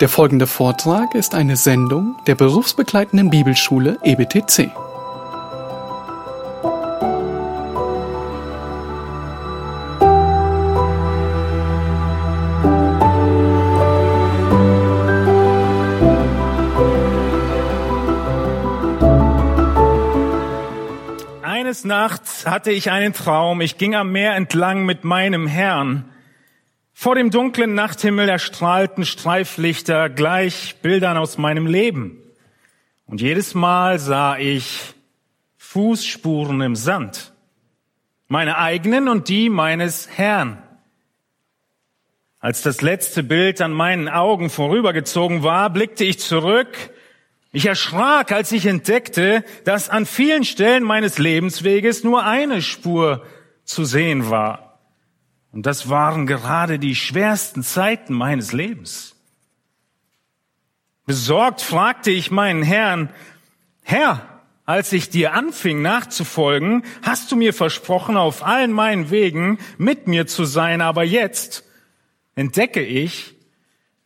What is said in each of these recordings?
Der folgende Vortrag ist eine Sendung der berufsbegleitenden Bibelschule EBTC. Eines Nachts hatte ich einen Traum. Ich ging am Meer entlang mit meinem Herrn. Vor dem dunklen Nachthimmel erstrahlten Streiflichter gleich Bildern aus meinem Leben. Und jedes Mal sah ich Fußspuren im Sand. Meine eigenen und die meines Herrn. Als das letzte Bild an meinen Augen vorübergezogen war, blickte ich zurück. Ich erschrak, als ich entdeckte, dass an vielen Stellen meines Lebensweges nur eine Spur zu sehen war. Und das waren gerade die schwersten Zeiten meines Lebens. Besorgt fragte ich meinen Herrn, Herr, als ich dir anfing nachzufolgen, hast du mir versprochen, auf allen meinen Wegen mit mir zu sein, aber jetzt entdecke ich,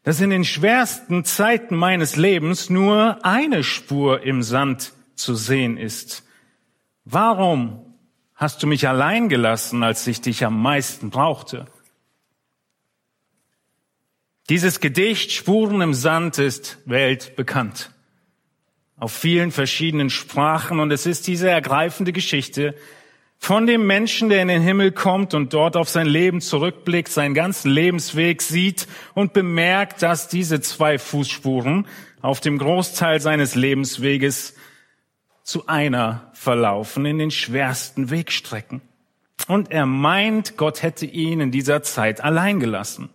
dass in den schwersten Zeiten meines Lebens nur eine Spur im Sand zu sehen ist. Warum hast du mich allein gelassen, als ich dich am meisten brauchte? Dieses Gedicht Spuren im Sand ist weltbekannt. Auf vielen verschiedenen Sprachen und es ist diese ergreifende Geschichte von dem Menschen, der in den Himmel kommt und dort auf sein Leben zurückblickt, seinen ganzen Lebensweg sieht und bemerkt, dass diese zwei Fußspuren auf dem Großteil seines Lebensweges zu einer verlaufen in den schwersten Wegstrecken. Und er meint, Gott hätte ihn in dieser Zeit allein gelassen.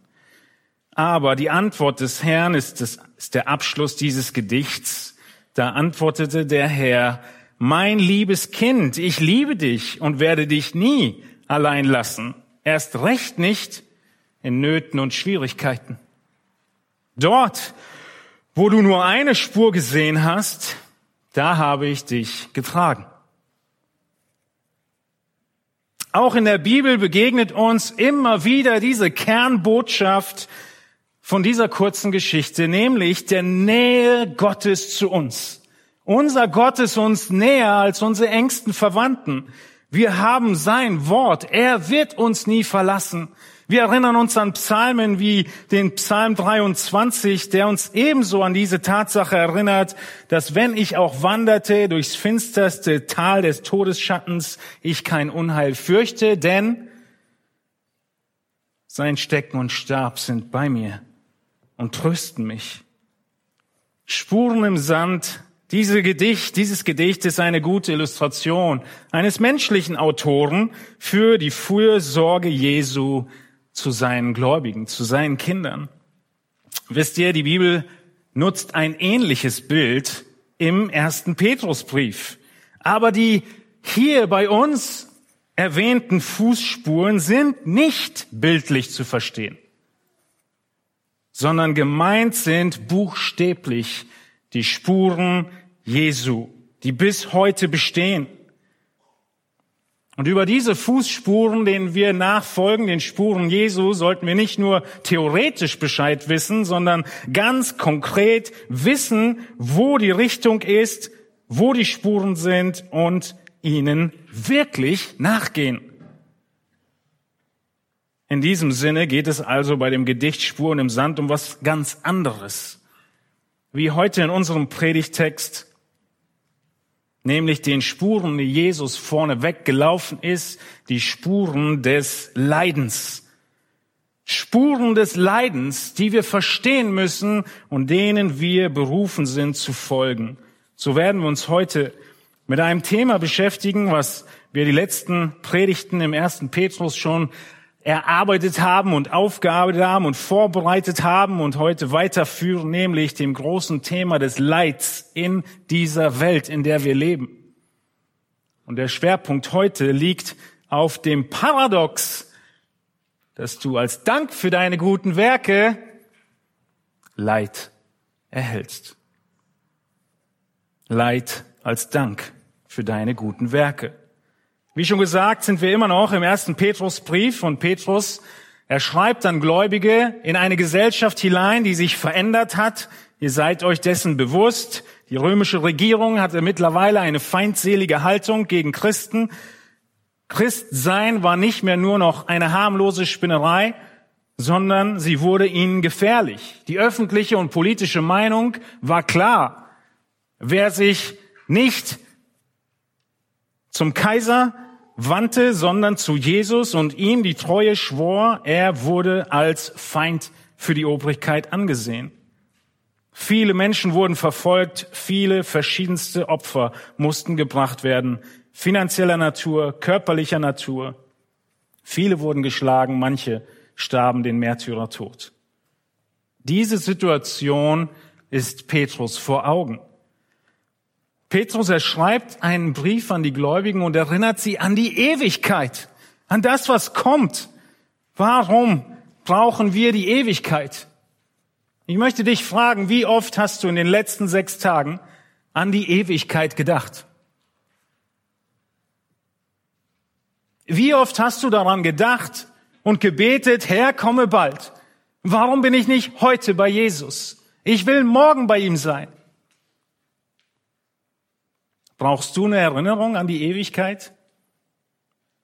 Aber die Antwort des Herrn ist, das, ist der Abschluss dieses Gedichts. Da antwortete der Herr, mein liebes Kind, ich liebe dich und werde dich nie allein lassen. Erst recht nicht in Nöten und Schwierigkeiten. Dort, wo du nur eine Spur gesehen hast, da habe ich dich getragen. Auch in der Bibel begegnet uns immer wieder diese Kernbotschaft von dieser kurzen Geschichte, nämlich der Nähe Gottes zu uns. Unser Gott ist uns näher als unsere engsten Verwandten. Wir haben sein Wort. Er wird uns nie verlassen. Wir erinnern uns an Psalmen wie den Psalm 23, der uns ebenso an diese Tatsache erinnert, dass wenn ich auch wanderte durchs finsterste Tal des Todesschattens, ich kein Unheil fürchte, denn sein Stecken und Stab sind bei mir und trösten mich. Spuren im Sand diese Gedicht, dieses Gedicht ist eine gute Illustration eines menschlichen Autoren für die Fürsorge Jesu zu seinen Gläubigen, zu seinen Kindern. Wisst ihr, die Bibel nutzt ein ähnliches Bild im ersten Petrusbrief. Aber die hier bei uns erwähnten Fußspuren sind nicht bildlich zu verstehen, sondern gemeint sind buchstäblich die Spuren Jesu, die bis heute bestehen. Und über diese Fußspuren, denen wir nachfolgen, den Spuren Jesu, sollten wir nicht nur theoretisch Bescheid wissen, sondern ganz konkret wissen, wo die Richtung ist, wo die Spuren sind und ihnen wirklich nachgehen. In diesem Sinne geht es also bei dem Gedicht Spuren im Sand um was ganz anderes wie heute in unserem Predigtext, nämlich den Spuren, die Jesus vorne weggelaufen ist, die Spuren des Leidens. Spuren des Leidens, die wir verstehen müssen und denen wir berufen sind zu folgen. So werden wir uns heute mit einem Thema beschäftigen, was wir die letzten Predigten im ersten Petrus schon erarbeitet haben und aufgearbeitet haben und vorbereitet haben und heute weiterführen, nämlich dem großen Thema des Leids in dieser Welt, in der wir leben. Und der Schwerpunkt heute liegt auf dem Paradox, dass du als Dank für deine guten Werke Leid erhältst. Leid als Dank für deine guten Werke. Wie schon gesagt, sind wir immer noch im ersten Petrusbrief und Petrus Er schreibt an Gläubige in eine Gesellschaft hinein, die sich verändert hat. Ihr seid euch dessen bewusst. Die römische Regierung hatte mittlerweile eine feindselige Haltung gegen Christen. Christsein war nicht mehr nur noch eine harmlose Spinnerei, sondern sie wurde ihnen gefährlich. Die öffentliche und politische Meinung war klar. Wer sich nicht zum Kaiser wandte, sondern zu Jesus und ihm die Treue schwor, er wurde als Feind für die Obrigkeit angesehen. Viele Menschen wurden verfolgt, viele verschiedenste Opfer mussten gebracht werden, finanzieller Natur, körperlicher Natur. Viele wurden geschlagen, manche starben den Märtyrertod. Diese Situation ist Petrus vor Augen. Petrus, er schreibt einen Brief an die Gläubigen und erinnert sie an die Ewigkeit, an das, was kommt. Warum brauchen wir die Ewigkeit? Ich möchte dich fragen, wie oft hast du in den letzten sechs Tagen an die Ewigkeit gedacht? Wie oft hast du daran gedacht und gebetet, Herr, komme bald? Warum bin ich nicht heute bei Jesus? Ich will morgen bei ihm sein. Brauchst du eine Erinnerung an die Ewigkeit?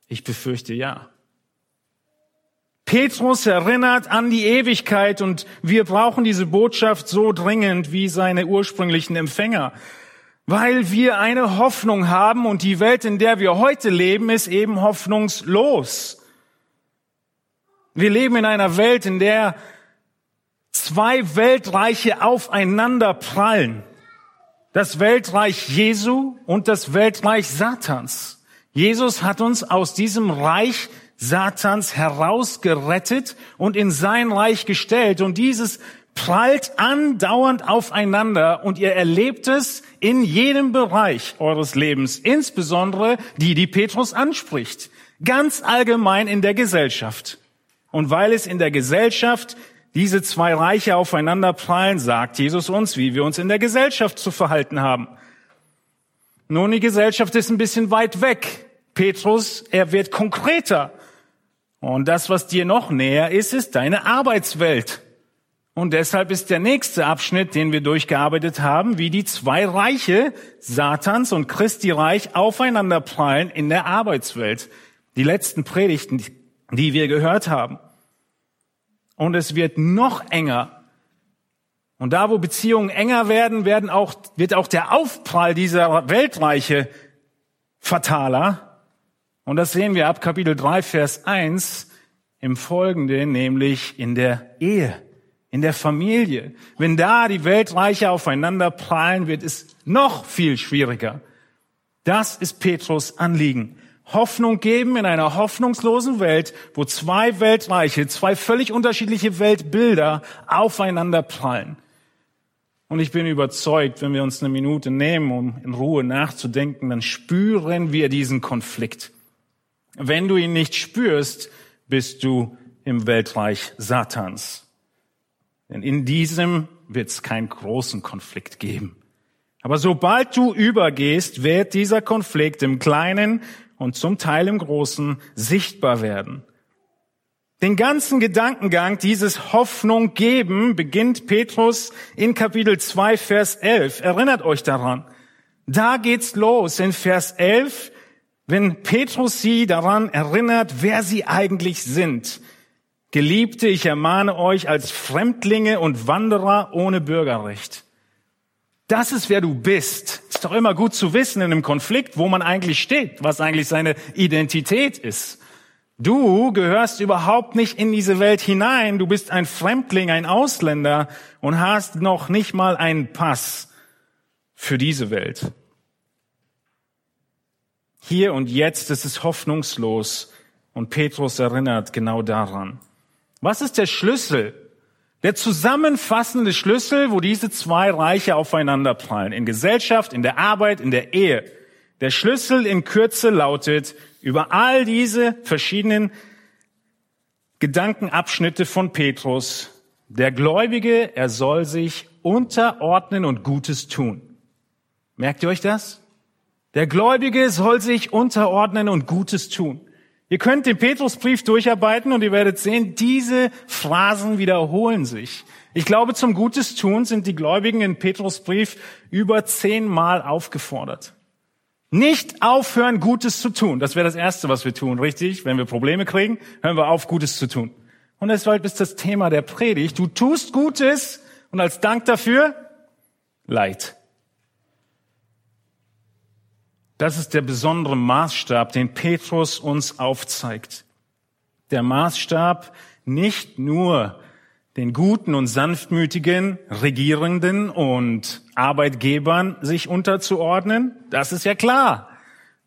Ich befürchte ja. Petrus erinnert an die Ewigkeit und wir brauchen diese Botschaft so dringend wie seine ursprünglichen Empfänger, weil wir eine Hoffnung haben und die Welt, in der wir heute leben, ist eben hoffnungslos. Wir leben in einer Welt, in der zwei Weltreiche aufeinander prallen. Das Weltreich Jesu und das Weltreich Satans. Jesus hat uns aus diesem Reich Satans herausgerettet und in sein Reich gestellt. Und dieses prallt andauernd aufeinander und ihr erlebt es in jedem Bereich eures Lebens, insbesondere die, die Petrus anspricht, ganz allgemein in der Gesellschaft. Und weil es in der Gesellschaft diese zwei Reiche aufeinander prallen, sagt Jesus uns, wie wir uns in der Gesellschaft zu verhalten haben. Nun, die Gesellschaft ist ein bisschen weit weg. Petrus, er wird konkreter. Und das, was dir noch näher ist, ist deine Arbeitswelt. Und deshalb ist der nächste Abschnitt, den wir durchgearbeitet haben, wie die zwei Reiche, Satans und Christi Reich, aufeinander prallen in der Arbeitswelt. Die letzten Predigten, die wir gehört haben. Und es wird noch enger. Und da, wo Beziehungen enger werden, werden auch, wird auch der Aufprall dieser Weltreiche fataler. Und das sehen wir ab Kapitel 3, Vers 1 im Folgenden, nämlich in der Ehe, in der Familie. Wenn da die Weltreiche aufeinander prallen, wird es noch viel schwieriger. Das ist Petrus Anliegen. Hoffnung geben in einer hoffnungslosen Welt, wo zwei Weltreiche, zwei völlig unterschiedliche Weltbilder aufeinander prallen. Und ich bin überzeugt, wenn wir uns eine Minute nehmen, um in Ruhe nachzudenken, dann spüren wir diesen Konflikt. Wenn du ihn nicht spürst, bist du im Weltreich Satans. Denn in diesem wird es keinen großen Konflikt geben. Aber sobald du übergehst, wird dieser Konflikt im Kleinen und zum Teil im Großen sichtbar werden. Den ganzen Gedankengang dieses Hoffnung geben beginnt Petrus in Kapitel 2, Vers 11. Erinnert euch daran. Da geht's los in Vers 11, wenn Petrus sie daran erinnert, wer sie eigentlich sind. Geliebte, ich ermahne euch als Fremdlinge und Wanderer ohne Bürgerrecht. Das ist, wer du bist. Ist doch immer gut zu wissen in einem Konflikt, wo man eigentlich steht, was eigentlich seine Identität ist. Du gehörst überhaupt nicht in diese Welt hinein. Du bist ein Fremdling, ein Ausländer und hast noch nicht mal einen Pass für diese Welt. Hier und jetzt ist es hoffnungslos und Petrus erinnert genau daran. Was ist der Schlüssel der zusammenfassende Schlüssel, wo diese zwei Reiche aufeinander prallen. In Gesellschaft, in der Arbeit, in der Ehe. Der Schlüssel in Kürze lautet, über all diese verschiedenen Gedankenabschnitte von Petrus, der Gläubige, er soll sich unterordnen und Gutes tun. Merkt ihr euch das? Der Gläubige soll sich unterordnen und Gutes tun. Ihr könnt den Petrusbrief durcharbeiten und ihr werdet sehen, diese Phrasen wiederholen sich. Ich glaube, zum Gutes tun sind die Gläubigen in Petrusbrief über zehnmal aufgefordert. Nicht aufhören, Gutes zu tun. Das wäre das Erste, was wir tun, richtig? Wenn wir Probleme kriegen, hören wir auf, Gutes zu tun. Und deshalb ist das Thema der Predigt. Du tust Gutes und als Dank dafür Leid. Das ist der besondere Maßstab, den Petrus uns aufzeigt. Der Maßstab nicht nur den guten und sanftmütigen Regierenden und Arbeitgebern sich unterzuordnen, das ist ja klar,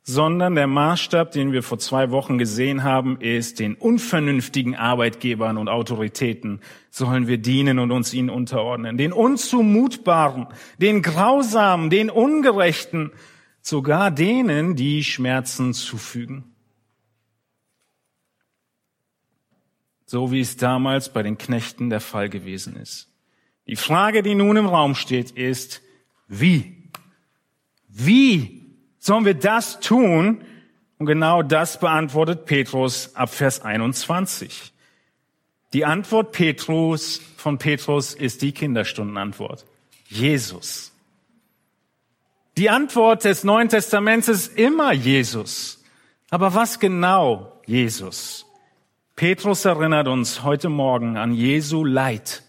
sondern der Maßstab, den wir vor zwei Wochen gesehen haben, ist, den unvernünftigen Arbeitgebern und Autoritäten sollen wir dienen und uns ihnen unterordnen, den unzumutbaren, den grausamen, den ungerechten, sogar denen, die Schmerzen zufügen. So wie es damals bei den Knechten der Fall gewesen ist. Die Frage, die nun im Raum steht, ist, wie? Wie sollen wir das tun? Und genau das beantwortet Petrus ab Vers 21. Die Antwort Petrus von Petrus ist die Kinderstundenantwort. Jesus. Die Antwort des Neuen Testaments ist immer Jesus. Aber was genau Jesus? Petrus erinnert uns heute Morgen an Jesu Leid.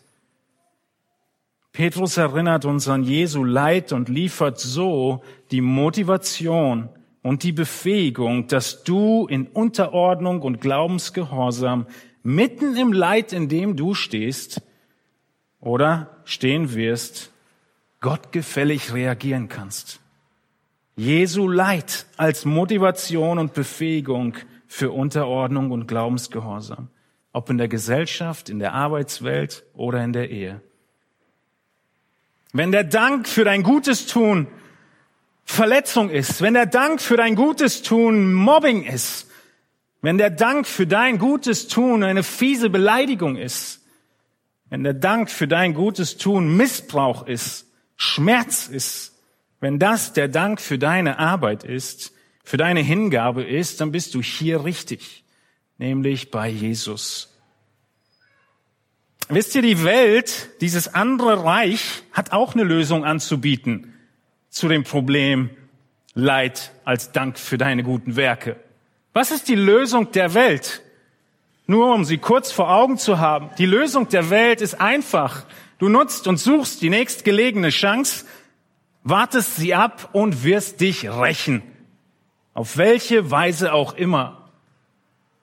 Petrus erinnert uns an Jesu Leid und liefert so die Motivation und die Befähigung, dass du in Unterordnung und Glaubensgehorsam mitten im Leid, in dem du stehst oder stehen wirst, gottgefällig reagieren kannst. Jesu Leid als Motivation und Befähigung für Unterordnung und Glaubensgehorsam, ob in der Gesellschaft, in der Arbeitswelt oder in der Ehe. Wenn der Dank für dein Gutes tun Verletzung ist, wenn der Dank für dein Gutes tun Mobbing ist, wenn der Dank für dein Gutes tun eine fiese Beleidigung ist, wenn der Dank für dein Gutes tun Missbrauch ist, Schmerz ist, wenn das der Dank für deine Arbeit ist, für deine Hingabe ist, dann bist du hier richtig, nämlich bei Jesus. Wisst ihr, die Welt, dieses andere Reich, hat auch eine Lösung anzubieten zu dem Problem Leid als Dank für deine guten Werke. Was ist die Lösung der Welt? Nur um sie kurz vor Augen zu haben. Die Lösung der Welt ist einfach. Du nutzt und suchst die nächstgelegene Chance, wartest sie ab und wirst dich rächen. Auf welche Weise auch immer.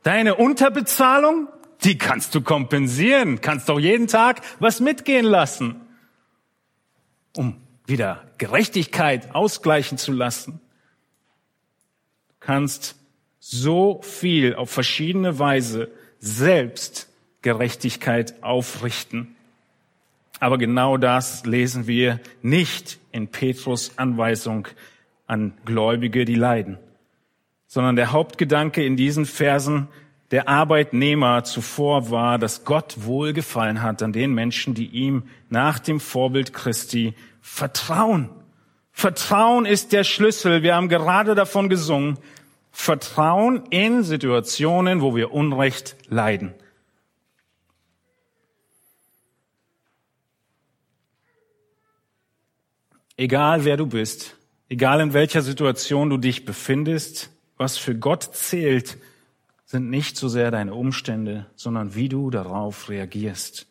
Deine Unterbezahlung, die kannst du kompensieren, kannst doch jeden Tag was mitgehen lassen, um wieder Gerechtigkeit ausgleichen zu lassen. Du kannst so viel auf verschiedene Weise selbst Gerechtigkeit aufrichten. Aber genau das lesen wir nicht in Petrus Anweisung an Gläubige, die leiden, sondern der Hauptgedanke in diesen Versen der Arbeitnehmer zuvor war, dass Gott wohlgefallen hat an den Menschen, die ihm nach dem Vorbild Christi vertrauen. Vertrauen ist der Schlüssel. Wir haben gerade davon gesungen. Vertrauen in Situationen, wo wir Unrecht leiden. Egal wer du bist, egal in welcher Situation du dich befindest, was für Gott zählt, sind nicht so sehr deine Umstände, sondern wie du darauf reagierst.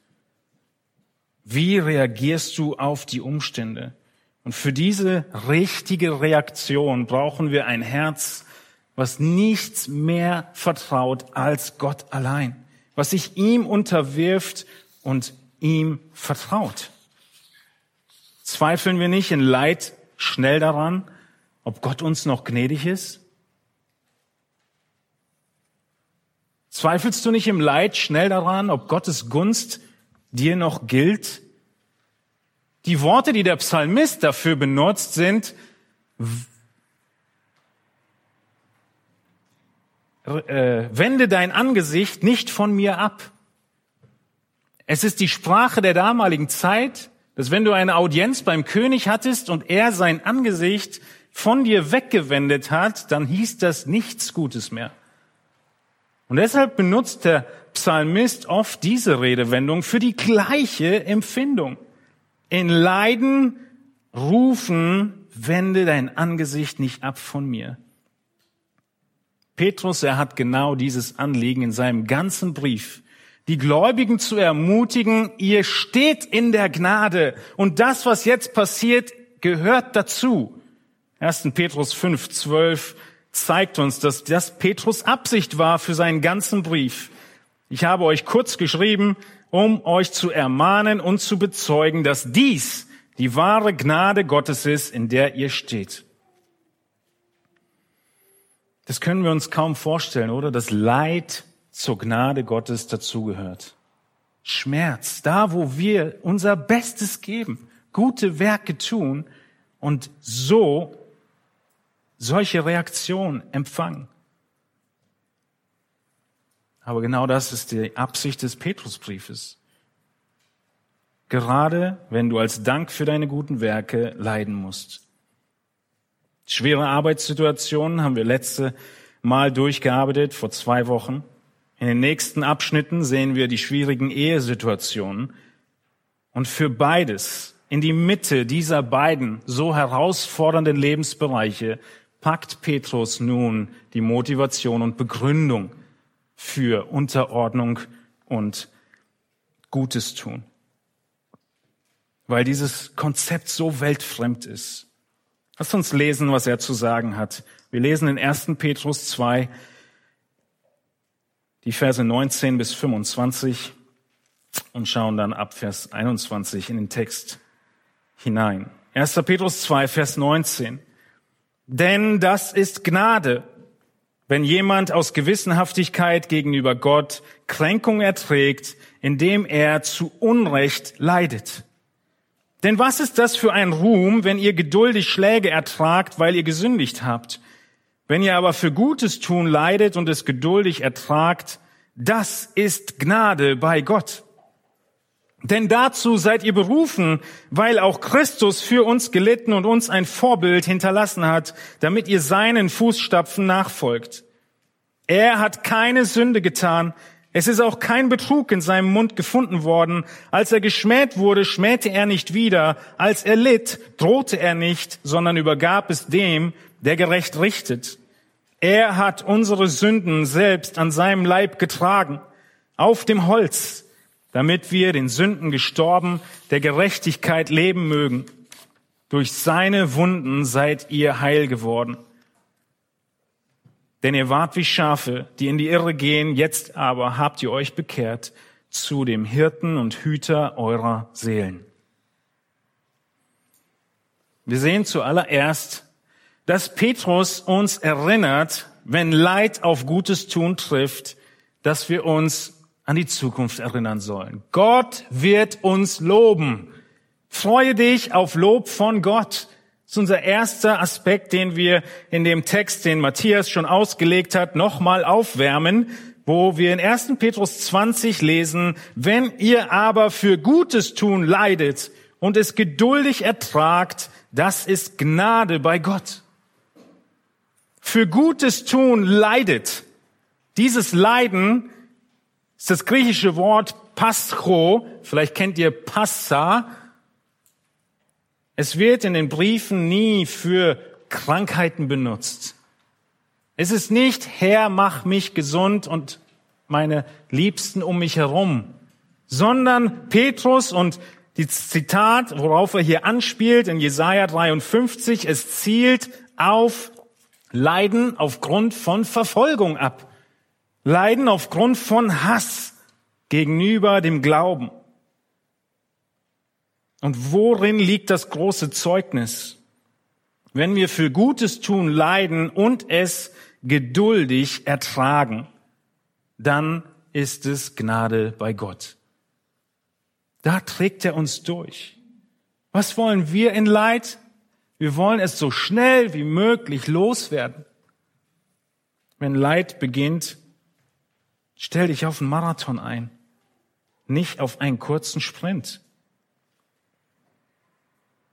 Wie reagierst du auf die Umstände? Und für diese richtige Reaktion brauchen wir ein Herz, was nichts mehr vertraut als Gott allein, was sich ihm unterwirft und ihm vertraut. Zweifeln wir nicht in Leid schnell daran, ob Gott uns noch gnädig ist? Zweifelst du nicht im Leid schnell daran, ob Gottes Gunst dir noch gilt? Die Worte, die der Psalmist dafür benutzt, sind, äh, wende dein Angesicht nicht von mir ab. Es ist die Sprache der damaligen Zeit, dass wenn du eine Audienz beim König hattest und er sein Angesicht von dir weggewendet hat, dann hieß das nichts Gutes mehr. Und deshalb benutzt der Psalmist oft diese Redewendung für die gleiche Empfindung. In Leiden rufen, wende dein Angesicht nicht ab von mir. Petrus, er hat genau dieses Anliegen in seinem ganzen Brief. Die Gläubigen zu ermutigen, ihr steht in der Gnade und das, was jetzt passiert, gehört dazu. 1. Petrus 5, 12 zeigt uns, dass das Petrus Absicht war für seinen ganzen Brief. Ich habe euch kurz geschrieben, um euch zu ermahnen und zu bezeugen, dass dies die wahre Gnade Gottes ist, in der ihr steht. Das können wir uns kaum vorstellen, oder? Das Leid zur Gnade Gottes dazugehört. Schmerz, da wo wir unser Bestes geben, gute Werke tun und so solche Reaktionen empfangen. Aber genau das ist die Absicht des Petrusbriefes. Gerade wenn du als Dank für deine guten Werke leiden musst. Schwere Arbeitssituationen haben wir letzte Mal durchgearbeitet, vor zwei Wochen. In den nächsten Abschnitten sehen wir die schwierigen Ehesituationen. Und für beides, in die Mitte dieser beiden so herausfordernden Lebensbereiche, packt Petrus nun die Motivation und Begründung für Unterordnung und Gutes tun. Weil dieses Konzept so weltfremd ist. Lass uns lesen, was er zu sagen hat. Wir lesen in 1. Petrus 2, die Verse 19 bis 25 und schauen dann ab Vers 21 in den Text hinein. 1. Petrus 2, Vers 19. Denn das ist Gnade, wenn jemand aus Gewissenhaftigkeit gegenüber Gott Kränkung erträgt, indem er zu Unrecht leidet. Denn was ist das für ein Ruhm, wenn ihr geduldig Schläge ertragt, weil ihr gesündigt habt? Wenn ihr aber für Gutes tun leidet und es geduldig ertragt, das ist Gnade bei Gott. Denn dazu seid ihr berufen, weil auch Christus für uns gelitten und uns ein Vorbild hinterlassen hat, damit ihr seinen Fußstapfen nachfolgt. Er hat keine Sünde getan, es ist auch kein Betrug in seinem Mund gefunden worden. Als er geschmäht wurde, schmähte er nicht wieder. Als er litt, drohte er nicht, sondern übergab es dem, der gerecht richtet. Er hat unsere Sünden selbst an seinem Leib getragen, auf dem Holz, damit wir den Sünden gestorben, der Gerechtigkeit leben mögen. Durch seine Wunden seid ihr heil geworden. Denn ihr wart wie Schafe, die in die Irre gehen, jetzt aber habt ihr euch bekehrt zu dem Hirten und Hüter eurer Seelen. Wir sehen zuallererst dass Petrus uns erinnert, wenn Leid auf Gutes tun trifft, dass wir uns an die Zukunft erinnern sollen. Gott wird uns loben. Freue dich auf Lob von Gott. Das ist unser erster Aspekt, den wir in dem Text, den Matthias schon ausgelegt hat, nochmal aufwärmen, wo wir in 1. Petrus 20 lesen, wenn ihr aber für Gutes tun leidet und es geduldig ertragt, das ist Gnade bei Gott für Gutes tun leidet. Dieses Leiden ist das griechische Wort Pascho. Vielleicht kennt ihr Passa. Es wird in den Briefen nie für Krankheiten benutzt. Es ist nicht, Herr, mach mich gesund und meine Liebsten um mich herum, sondern Petrus und die Zitat, worauf er hier anspielt in Jesaja 53, es zielt auf leiden aufgrund von Verfolgung ab, leiden aufgrund von Hass gegenüber dem Glauben. Und worin liegt das große Zeugnis? Wenn wir für Gutes tun leiden und es geduldig ertragen, dann ist es Gnade bei Gott. Da trägt er uns durch. Was wollen wir in Leid? Wir wollen es so schnell wie möglich loswerden. Wenn Leid beginnt, stell dich auf einen Marathon ein, nicht auf einen kurzen Sprint.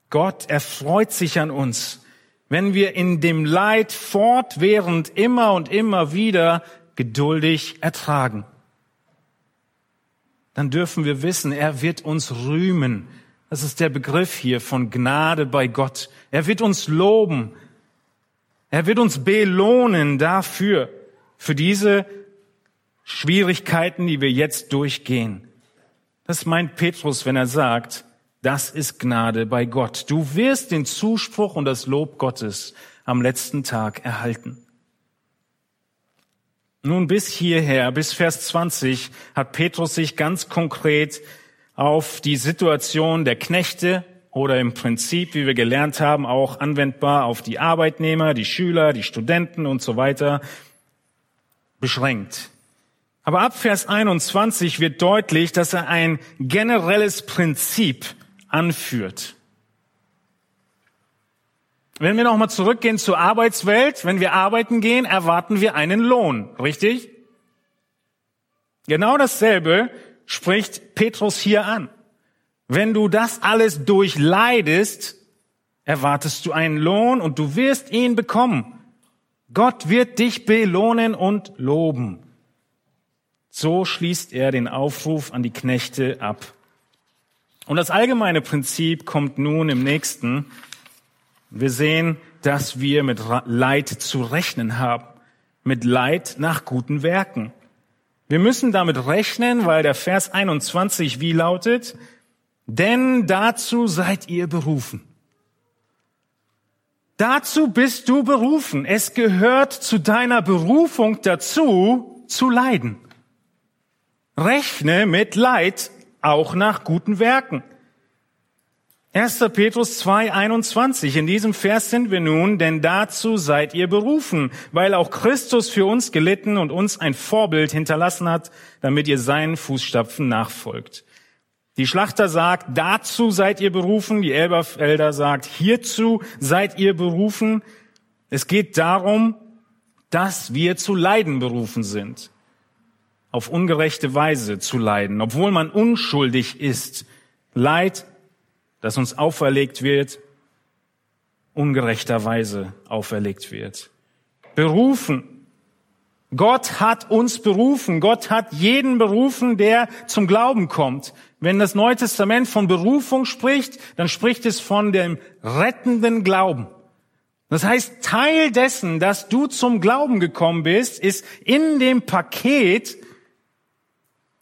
Gott erfreut sich an uns, wenn wir in dem Leid fortwährend immer und immer wieder geduldig ertragen. Dann dürfen wir wissen, er wird uns rühmen. Das ist der Begriff hier von Gnade bei Gott. Er wird uns loben. Er wird uns belohnen dafür, für diese Schwierigkeiten, die wir jetzt durchgehen. Das meint Petrus, wenn er sagt, das ist Gnade bei Gott. Du wirst den Zuspruch und das Lob Gottes am letzten Tag erhalten. Nun bis hierher, bis Vers 20, hat Petrus sich ganz konkret auf die Situation der Knechte oder im Prinzip, wie wir gelernt haben, auch anwendbar auf die Arbeitnehmer, die Schüler, die Studenten und so weiter beschränkt. Aber ab Vers 21 wird deutlich, dass er ein generelles Prinzip anführt. Wenn wir nochmal zurückgehen zur Arbeitswelt, wenn wir arbeiten gehen, erwarten wir einen Lohn, richtig? Genau dasselbe spricht Petrus hier an. Wenn du das alles durchleidest, erwartest du einen Lohn und du wirst ihn bekommen. Gott wird dich belohnen und loben. So schließt er den Aufruf an die Knechte ab. Und das allgemeine Prinzip kommt nun im nächsten. Wir sehen, dass wir mit Leid zu rechnen haben. Mit Leid nach guten Werken. Wir müssen damit rechnen, weil der Vers 21 wie lautet, denn dazu seid ihr berufen. Dazu bist du berufen. Es gehört zu deiner Berufung dazu, zu leiden. Rechne mit Leid auch nach guten Werken. 1. Petrus 2, 21. In diesem Vers sind wir nun, denn dazu seid ihr berufen, weil auch Christus für uns gelitten und uns ein Vorbild hinterlassen hat, damit ihr seinen Fußstapfen nachfolgt. Die Schlachter sagt, dazu seid ihr berufen. Die Elberfelder sagt, hierzu seid ihr berufen. Es geht darum, dass wir zu leiden berufen sind auf ungerechte Weise zu leiden, obwohl man unschuldig ist. Leid, das uns auferlegt wird, ungerechterweise auferlegt wird. Berufen. Gott hat uns berufen. Gott hat jeden berufen, der zum Glauben kommt. Wenn das Neue Testament von Berufung spricht, dann spricht es von dem rettenden Glauben. Das heißt, Teil dessen, dass du zum Glauben gekommen bist, ist in dem Paket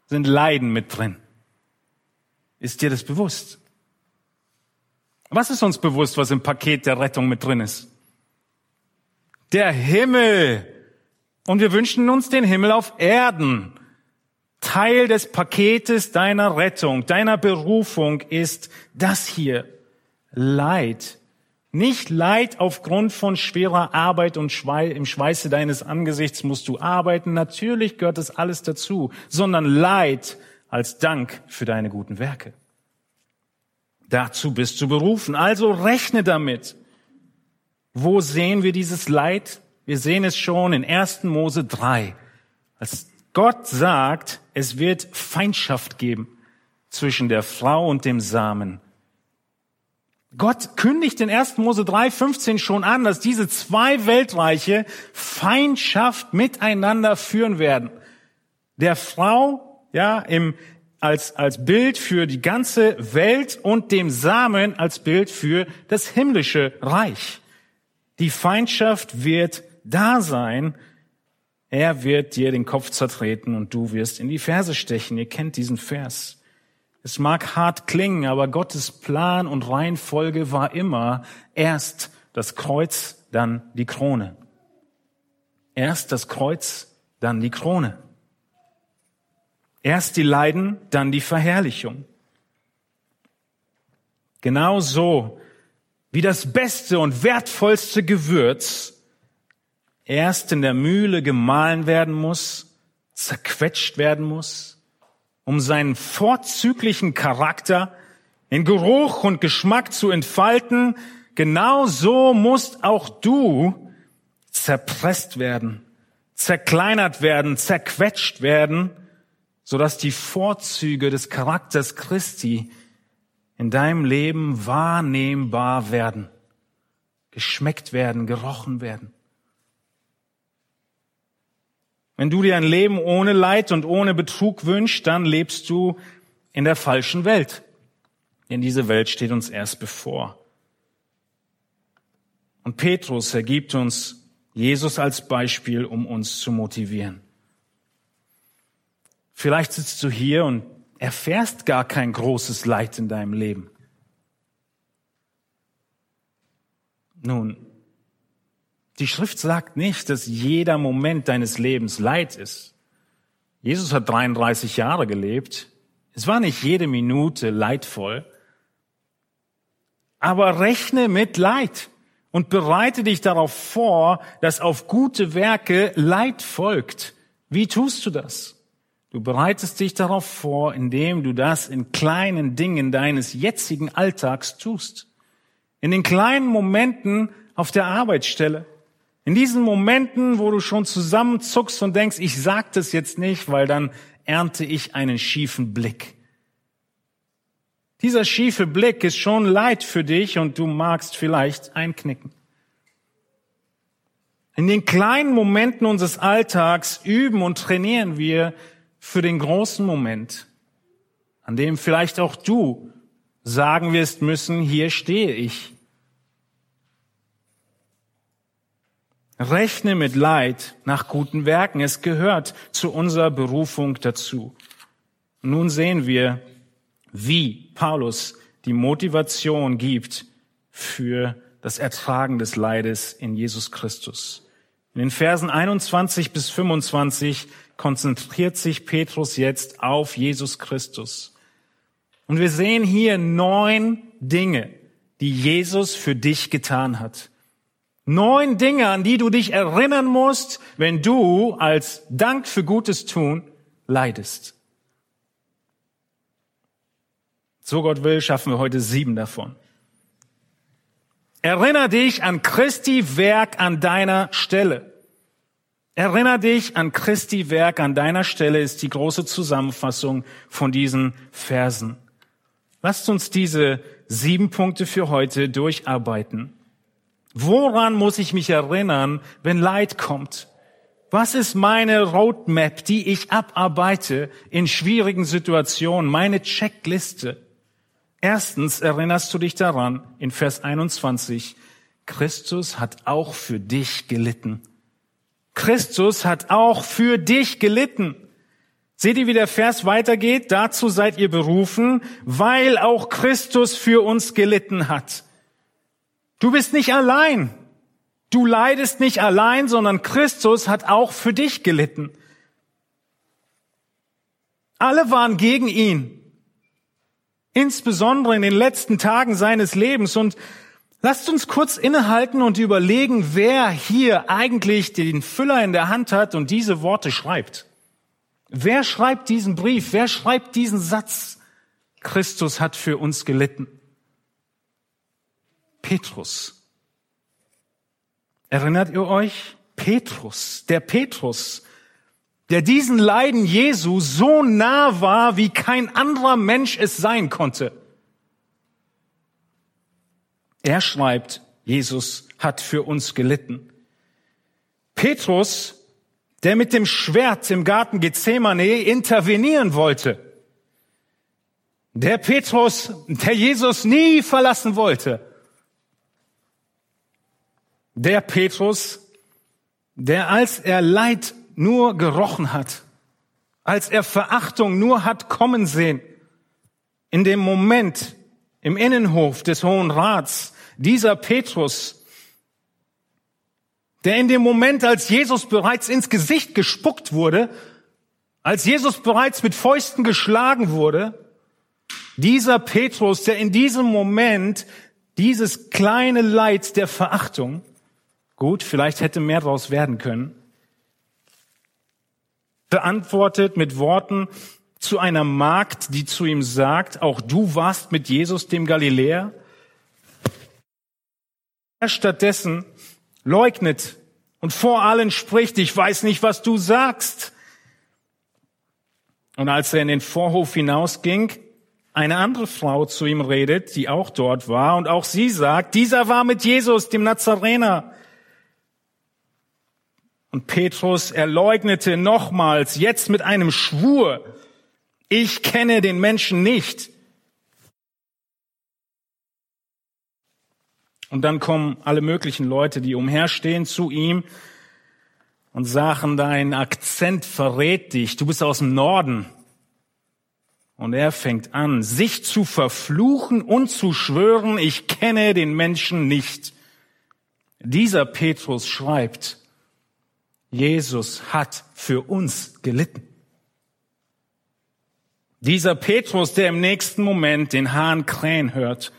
sind Leiden mit drin. Ist dir das bewusst? Was ist uns bewusst, was im Paket der Rettung mit drin ist? Der Himmel. Und wir wünschen uns den Himmel auf Erden. Teil des Paketes deiner Rettung, deiner Berufung ist das hier. Leid nicht Leid aufgrund von schwerer Arbeit und Schwei im Schweiße deines Angesichts musst du arbeiten. Natürlich gehört das alles dazu, sondern Leid als Dank für deine guten Werke. Dazu bist du berufen. Also rechne damit. Wo sehen wir dieses Leid? Wir sehen es schon in 1. Mose 3. Als Gott sagt, es wird Feindschaft geben zwischen der Frau und dem Samen. Gott kündigt in 1. Mose 3, 15 schon an, dass diese zwei Weltreiche Feindschaft miteinander führen werden. Der Frau, ja, im, als, als Bild für die ganze Welt und dem Samen als Bild für das himmlische Reich. Die Feindschaft wird da sein. Er wird dir den Kopf zertreten und du wirst in die Ferse stechen. Ihr kennt diesen Vers. Es mag hart klingen, aber Gottes Plan und Reihenfolge war immer erst das Kreuz, dann die Krone. Erst das Kreuz, dann die Krone. Erst die Leiden, dann die Verherrlichung. Genauso wie das beste und wertvollste Gewürz erst in der Mühle gemahlen werden muss, zerquetscht werden muss, um seinen vorzüglichen Charakter in Geruch und Geschmack zu entfalten, genau so musst auch du zerpresst werden, zerkleinert werden, zerquetscht werden, sodass die Vorzüge des Charakters Christi in deinem Leben wahrnehmbar werden, geschmeckt werden, gerochen werden. Wenn du dir ein Leben ohne Leid und ohne Betrug wünschst, dann lebst du in der falschen Welt. Denn diese Welt steht uns erst bevor. Und Petrus ergibt uns Jesus als Beispiel, um uns zu motivieren. Vielleicht sitzt du hier und erfährst gar kein großes Leid in deinem Leben. Nun, die Schrift sagt nicht, dass jeder Moment deines Lebens Leid ist. Jesus hat 33 Jahre gelebt. Es war nicht jede Minute leidvoll. Aber rechne mit Leid und bereite dich darauf vor, dass auf gute Werke Leid folgt. Wie tust du das? Du bereitest dich darauf vor, indem du das in kleinen Dingen deines jetzigen Alltags tust. In den kleinen Momenten auf der Arbeitsstelle. In diesen Momenten, wo du schon zusammenzuckst und denkst, ich sag das jetzt nicht, weil dann ernte ich einen schiefen Blick. Dieser schiefe Blick ist schon Leid für dich und du magst vielleicht einknicken. In den kleinen Momenten unseres Alltags üben und trainieren wir für den großen Moment, an dem vielleicht auch du sagen wirst müssen, hier stehe ich. Rechne mit Leid nach guten Werken. Es gehört zu unserer Berufung dazu. Nun sehen wir, wie Paulus die Motivation gibt für das Ertragen des Leides in Jesus Christus. In den Versen 21 bis 25 konzentriert sich Petrus jetzt auf Jesus Christus. Und wir sehen hier neun Dinge, die Jesus für dich getan hat. Neun Dinge, an die du dich erinnern musst, wenn du als Dank für Gutes tun leidest. So Gott will, schaffen wir heute sieben davon. Erinner dich an Christi Werk an deiner Stelle. Erinner dich an Christi Werk an deiner Stelle ist die große Zusammenfassung von diesen Versen. Lasst uns diese sieben Punkte für heute durcharbeiten. Woran muss ich mich erinnern, wenn Leid kommt? Was ist meine Roadmap, die ich abarbeite in schwierigen Situationen, meine Checkliste? Erstens erinnerst du dich daran, in Vers 21, Christus hat auch für dich gelitten. Christus hat auch für dich gelitten. Seht ihr, wie der Vers weitergeht? Dazu seid ihr berufen, weil auch Christus für uns gelitten hat. Du bist nicht allein. Du leidest nicht allein, sondern Christus hat auch für dich gelitten. Alle waren gegen ihn. Insbesondere in den letzten Tagen seines Lebens. Und lasst uns kurz innehalten und überlegen, wer hier eigentlich den Füller in der Hand hat und diese Worte schreibt. Wer schreibt diesen Brief? Wer schreibt diesen Satz? Christus hat für uns gelitten. Petrus. Erinnert ihr euch? Petrus, der Petrus, der diesen Leiden Jesu so nah war, wie kein anderer Mensch es sein konnte. Er schreibt, Jesus hat für uns gelitten. Petrus, der mit dem Schwert im Garten Gethsemane intervenieren wollte. Der Petrus, der Jesus nie verlassen wollte. Der Petrus, der als er Leid nur gerochen hat, als er Verachtung nur hat kommen sehen, in dem Moment im Innenhof des Hohen Rats, dieser Petrus, der in dem Moment, als Jesus bereits ins Gesicht gespuckt wurde, als Jesus bereits mit Fäusten geschlagen wurde, dieser Petrus, der in diesem Moment dieses kleine Leid der Verachtung Gut, vielleicht hätte mehr daraus werden können. Beantwortet mit Worten zu einer Magd, die zu ihm sagt, auch du warst mit Jesus dem Galiläer. Er stattdessen leugnet und vor allen spricht, ich weiß nicht, was du sagst. Und als er in den Vorhof hinausging, eine andere Frau zu ihm redet, die auch dort war, und auch sie sagt, dieser war mit Jesus, dem Nazarener. Und Petrus erleugnete nochmals, jetzt mit einem Schwur, ich kenne den Menschen nicht. Und dann kommen alle möglichen Leute, die umherstehen, zu ihm und sagen, dein Akzent verrät dich, du bist aus dem Norden. Und er fängt an, sich zu verfluchen und zu schwören, ich kenne den Menschen nicht. Dieser Petrus schreibt, Jesus hat für uns gelitten. Dieser Petrus, der im nächsten Moment den Hahn krähen hört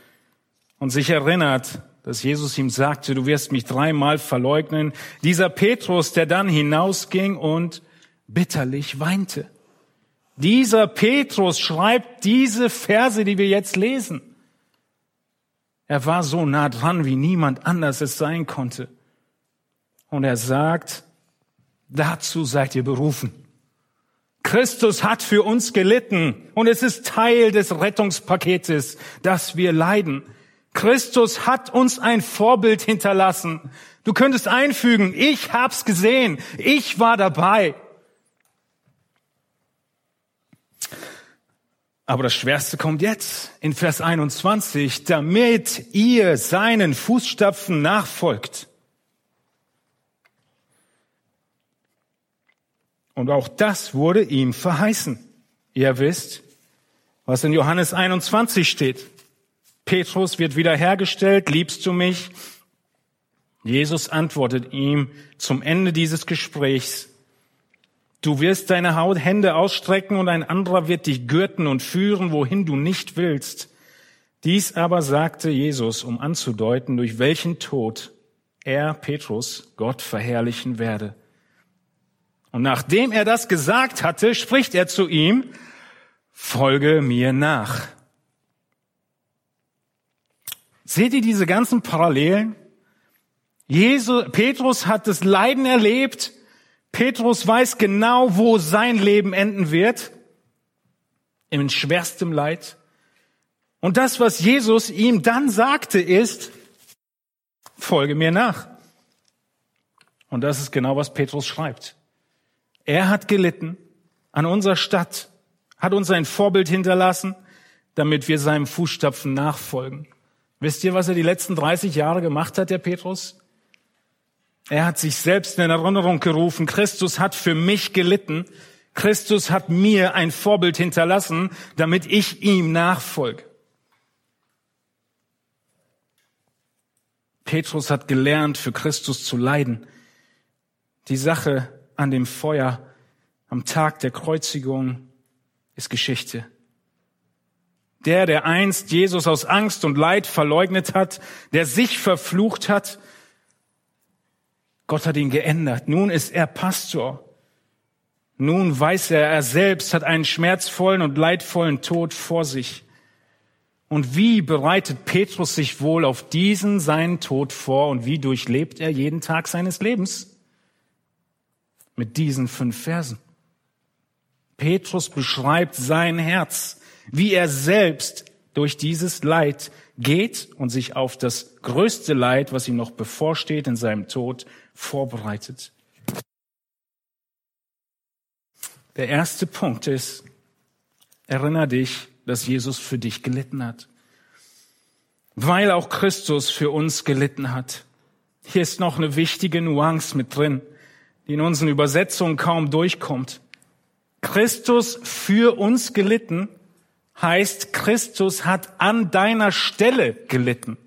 und sich erinnert, dass Jesus ihm sagte, du wirst mich dreimal verleugnen. Dieser Petrus, der dann hinausging und bitterlich weinte. Dieser Petrus schreibt diese Verse, die wir jetzt lesen. Er war so nah dran, wie niemand anders es sein konnte. Und er sagt, dazu seid ihr berufen. Christus hat für uns gelitten und es ist Teil des Rettungspaketes, dass wir leiden. Christus hat uns ein Vorbild hinterlassen. Du könntest einfügen, ich hab's gesehen, ich war dabei. Aber das Schwerste kommt jetzt in Vers 21, damit ihr seinen Fußstapfen nachfolgt. Und auch das wurde ihm verheißen. Ihr wisst, was in Johannes 21 steht. Petrus wird wiederhergestellt, liebst du mich? Jesus antwortet ihm zum Ende dieses Gesprächs, Du wirst deine Hände ausstrecken und ein anderer wird dich gürten und führen, wohin du nicht willst. Dies aber sagte Jesus, um anzudeuten, durch welchen Tod er, Petrus, Gott verherrlichen werde. Und nachdem er das gesagt hatte, spricht er zu ihm, folge mir nach. Seht ihr diese ganzen Parallelen? Jesus, Petrus hat das Leiden erlebt, Petrus weiß genau, wo sein Leben enden wird. Im schwerstem Leid. Und das, was Jesus ihm dann sagte, ist, folge mir nach. Und das ist genau, was Petrus schreibt. Er hat gelitten an unserer Stadt, hat uns ein Vorbild hinterlassen, damit wir seinem Fußstapfen nachfolgen. Wisst ihr, was er die letzten 30 Jahre gemacht hat, der Petrus? Er hat sich selbst in Erinnerung gerufen, Christus hat für mich gelitten, Christus hat mir ein Vorbild hinterlassen, damit ich ihm nachfolge. Petrus hat gelernt, für Christus zu leiden. Die Sache an dem Feuer am Tag der Kreuzigung ist Geschichte. Der, der einst Jesus aus Angst und Leid verleugnet hat, der sich verflucht hat, Gott hat ihn geändert. Nun ist er Pastor. Nun weiß er, er selbst hat einen schmerzvollen und leidvollen Tod vor sich. Und wie bereitet Petrus sich wohl auf diesen seinen Tod vor und wie durchlebt er jeden Tag seines Lebens? Mit diesen fünf Versen. Petrus beschreibt sein Herz, wie er selbst durch dieses Leid geht und sich auf das größte Leid, was ihm noch bevorsteht in seinem Tod, vorbereitet. Der erste Punkt ist, erinnere dich, dass Jesus für dich gelitten hat. Weil auch Christus für uns gelitten hat. Hier ist noch eine wichtige Nuance mit drin, die in unseren Übersetzungen kaum durchkommt. Christus für uns gelitten heißt, Christus hat an deiner Stelle gelitten.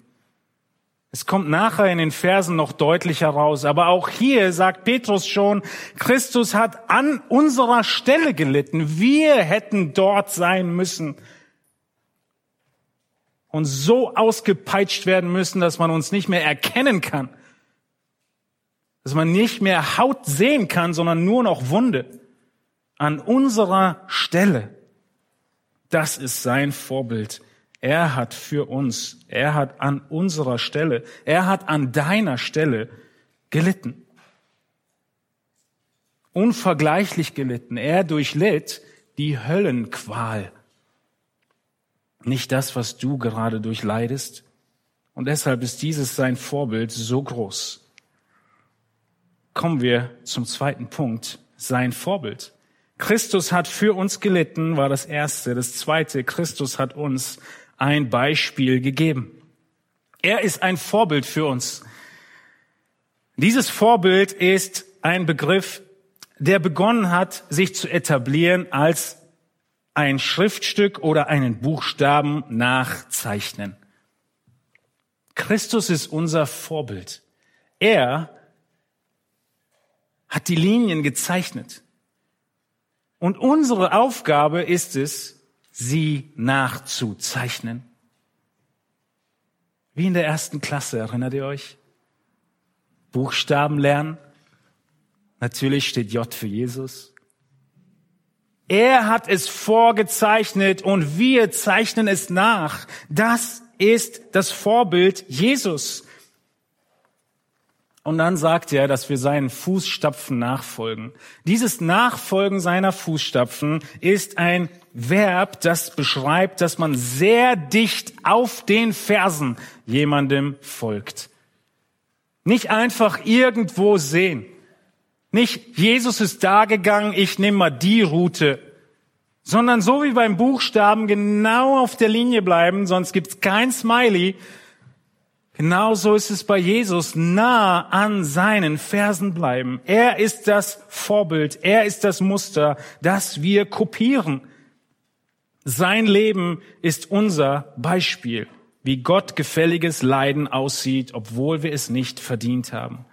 Es kommt nachher in den Versen noch deutlicher raus. Aber auch hier sagt Petrus schon, Christus hat an unserer Stelle gelitten. Wir hätten dort sein müssen und so ausgepeitscht werden müssen, dass man uns nicht mehr erkennen kann. Dass man nicht mehr Haut sehen kann, sondern nur noch Wunde. An unserer Stelle. Das ist sein Vorbild. Er hat für uns, er hat an unserer Stelle, er hat an deiner Stelle gelitten. Unvergleichlich gelitten. Er durchlitt die Höllenqual. Nicht das, was du gerade durchleidest. Und deshalb ist dieses sein Vorbild so groß. Kommen wir zum zweiten Punkt, sein Vorbild. Christus hat für uns gelitten, war das erste. Das zweite, Christus hat uns ein Beispiel gegeben. Er ist ein Vorbild für uns. Dieses Vorbild ist ein Begriff, der begonnen hat, sich zu etablieren als ein Schriftstück oder einen Buchstaben nachzeichnen. Christus ist unser Vorbild. Er hat die Linien gezeichnet. Und unsere Aufgabe ist es, sie nachzuzeichnen. Wie in der ersten Klasse, erinnert ihr euch? Buchstaben lernen. Natürlich steht J für Jesus. Er hat es vorgezeichnet und wir zeichnen es nach. Das ist das Vorbild Jesus. Und dann sagt er, dass wir seinen Fußstapfen nachfolgen. Dieses Nachfolgen seiner Fußstapfen ist ein Verb, das beschreibt, dass man sehr dicht auf den Fersen jemandem folgt. Nicht einfach irgendwo sehen. Nicht Jesus ist da gegangen, ich nehme mal die Route sondern so wie beim Buchstaben genau auf der Linie bleiben, sonst gibt's kein Smiley. Genauso ist es bei Jesus, nah an seinen Versen bleiben. Er ist das Vorbild, er ist das Muster, das wir kopieren. Sein Leben ist unser Beispiel, wie Gott gefälliges Leiden aussieht, obwohl wir es nicht verdient haben.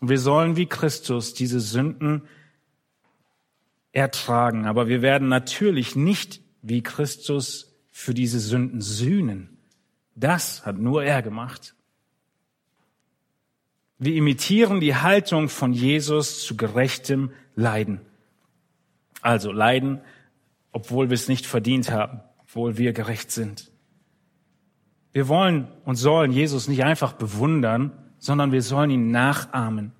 wir sollen wie Christus diese Sünden ertragen. Aber wir werden natürlich nicht wie Christus für diese Sünden sühnen. Das hat nur er gemacht. Wir imitieren die Haltung von Jesus zu gerechtem Leiden. Also Leiden, obwohl wir es nicht verdient haben, obwohl wir gerecht sind. Wir wollen und sollen Jesus nicht einfach bewundern, sondern wir sollen ihn nachahmen.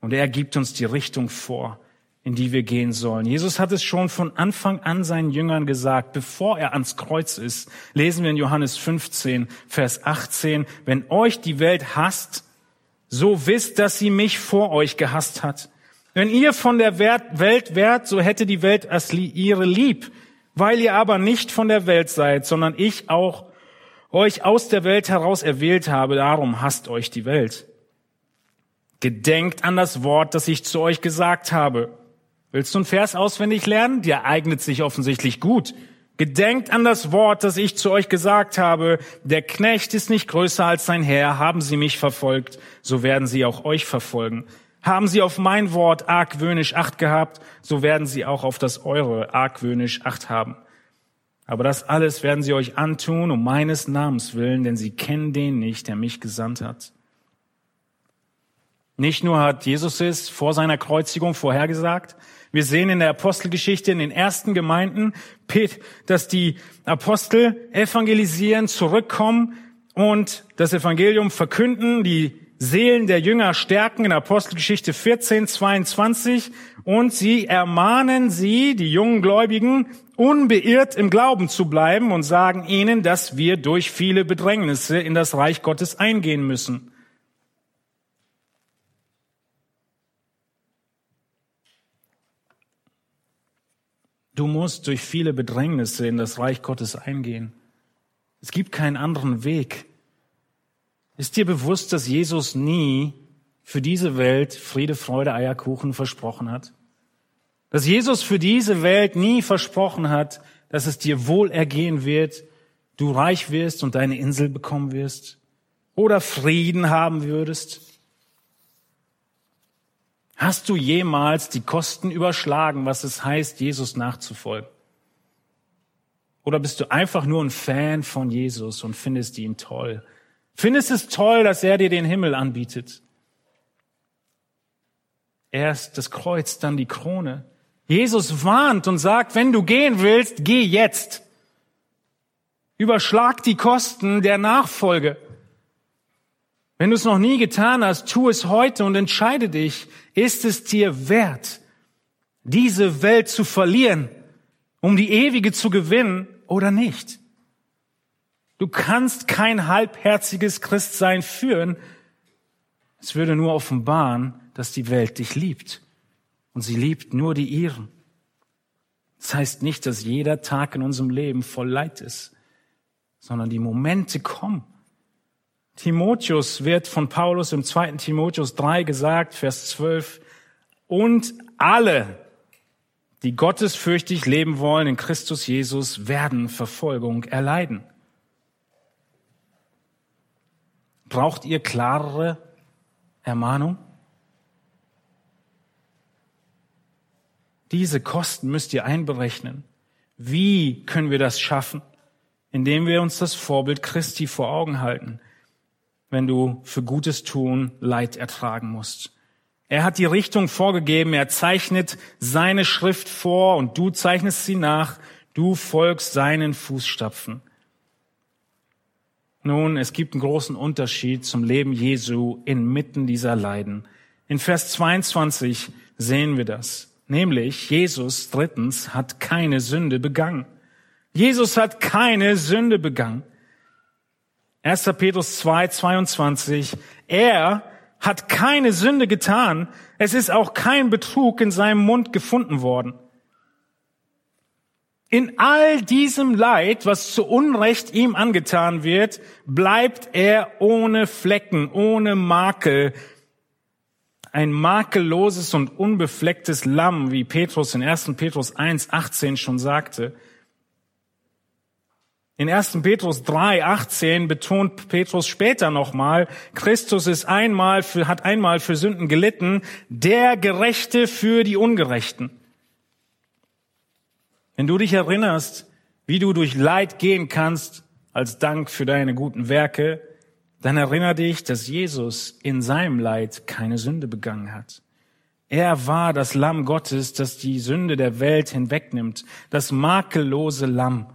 Und er gibt uns die Richtung vor in die wir gehen sollen. Jesus hat es schon von Anfang an seinen Jüngern gesagt, bevor er ans Kreuz ist. Lesen wir in Johannes 15, Vers 18, wenn euch die Welt hasst, so wisst, dass sie mich vor euch gehasst hat. Wenn ihr von der Welt wärt, so hätte die Welt es ihre lieb. Weil ihr aber nicht von der Welt seid, sondern ich auch euch aus der Welt heraus erwählt habe, darum hasst euch die Welt. Gedenkt an das Wort, das ich zu euch gesagt habe. Willst du einen Vers auswendig lernen? Der eignet sich offensichtlich gut. Gedenkt an das Wort, das ich zu euch gesagt habe. Der Knecht ist nicht größer als sein Herr. Haben sie mich verfolgt, so werden sie auch euch verfolgen. Haben sie auf mein Wort argwöhnisch Acht gehabt, so werden sie auch auf das eure argwöhnisch Acht haben. Aber das alles werden sie euch antun, um meines Namens willen, denn sie kennen den nicht, der mich gesandt hat. Nicht nur hat Jesus es vor seiner Kreuzigung vorhergesagt, wir sehen in der Apostelgeschichte in den ersten Gemeinden, dass die Apostel evangelisieren, zurückkommen und das Evangelium verkünden, die Seelen der Jünger stärken in Apostelgeschichte 14, 22 und sie ermahnen sie, die jungen Gläubigen, unbeirrt im Glauben zu bleiben und sagen ihnen, dass wir durch viele Bedrängnisse in das Reich Gottes eingehen müssen. Du musst durch viele Bedrängnisse in das Reich Gottes eingehen. Es gibt keinen anderen Weg. Ist dir bewusst, dass Jesus nie für diese Welt Friede, Freude, Eierkuchen versprochen hat? Dass Jesus für diese Welt nie versprochen hat, dass es dir wohl ergehen wird, du reich wirst und deine Insel bekommen wirst oder Frieden haben würdest? Hast du jemals die Kosten überschlagen, was es heißt, Jesus nachzufolgen? Oder bist du einfach nur ein Fan von Jesus und findest ihn toll? Findest es toll, dass er dir den Himmel anbietet? Erst das Kreuz, dann die Krone. Jesus warnt und sagt, wenn du gehen willst, geh jetzt. Überschlag die Kosten der Nachfolge. Wenn du es noch nie getan hast, tu es heute und entscheide dich, ist es dir wert, diese Welt zu verlieren, um die ewige zu gewinnen oder nicht? Du kannst kein halbherziges Christsein führen, Es würde nur offenbaren, dass die Welt dich liebt. Und sie liebt nur die ihren. Das heißt nicht, dass jeder Tag in unserem Leben voll Leid ist, sondern die Momente kommen. Timotheus wird von Paulus im zweiten Timotheus 3 gesagt, Vers 12, und alle, die gottesfürchtig leben wollen in Christus Jesus, werden Verfolgung erleiden. Braucht ihr klarere Ermahnung? Diese Kosten müsst ihr einberechnen. Wie können wir das schaffen? Indem wir uns das Vorbild Christi vor Augen halten, wenn du für Gutes tun Leid ertragen musst. Er hat die Richtung vorgegeben, er zeichnet seine Schrift vor und du zeichnest sie nach, du folgst seinen Fußstapfen. Nun, es gibt einen großen Unterschied zum Leben Jesu inmitten dieser Leiden. In Vers 22 sehen wir das. Nämlich, Jesus drittens hat keine Sünde begangen. Jesus hat keine Sünde begangen. 1. Petrus 2, 22. Er hat keine Sünde getan. Es ist auch kein Betrug in seinem Mund gefunden worden. In all diesem Leid, was zu Unrecht ihm angetan wird, bleibt er ohne Flecken, ohne Makel, ein makelloses und unbeflecktes Lamm, wie Petrus in 1. Petrus 1, 18 schon sagte. In 1. Petrus 3, 18 betont Petrus später nochmal, Christus ist einmal für, hat einmal für Sünden gelitten, der Gerechte für die Ungerechten. Wenn du dich erinnerst, wie du durch Leid gehen kannst, als Dank für deine guten Werke, dann erinnere dich, dass Jesus in seinem Leid keine Sünde begangen hat. Er war das Lamm Gottes, das die Sünde der Welt hinwegnimmt, das makellose Lamm.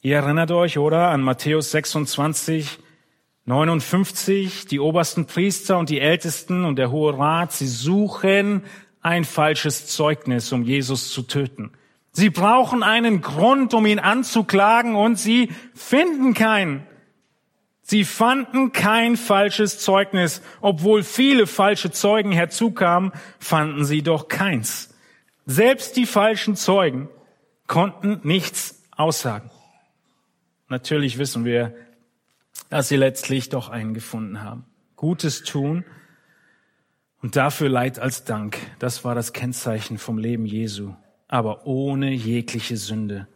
Ihr erinnert euch, oder, an Matthäus 26, 59, die obersten Priester und die Ältesten und der Hohe Rat, sie suchen ein falsches Zeugnis, um Jesus zu töten. Sie brauchen einen Grund, um ihn anzuklagen und sie finden keinen. Sie fanden kein falsches Zeugnis, obwohl viele falsche Zeugen herzukamen, fanden sie doch keins. Selbst die falschen Zeugen konnten nichts aussagen. Natürlich wissen wir, dass sie letztlich doch einen gefunden haben. Gutes tun und dafür Leid als Dank. Das war das Kennzeichen vom Leben Jesu, aber ohne jegliche Sünde.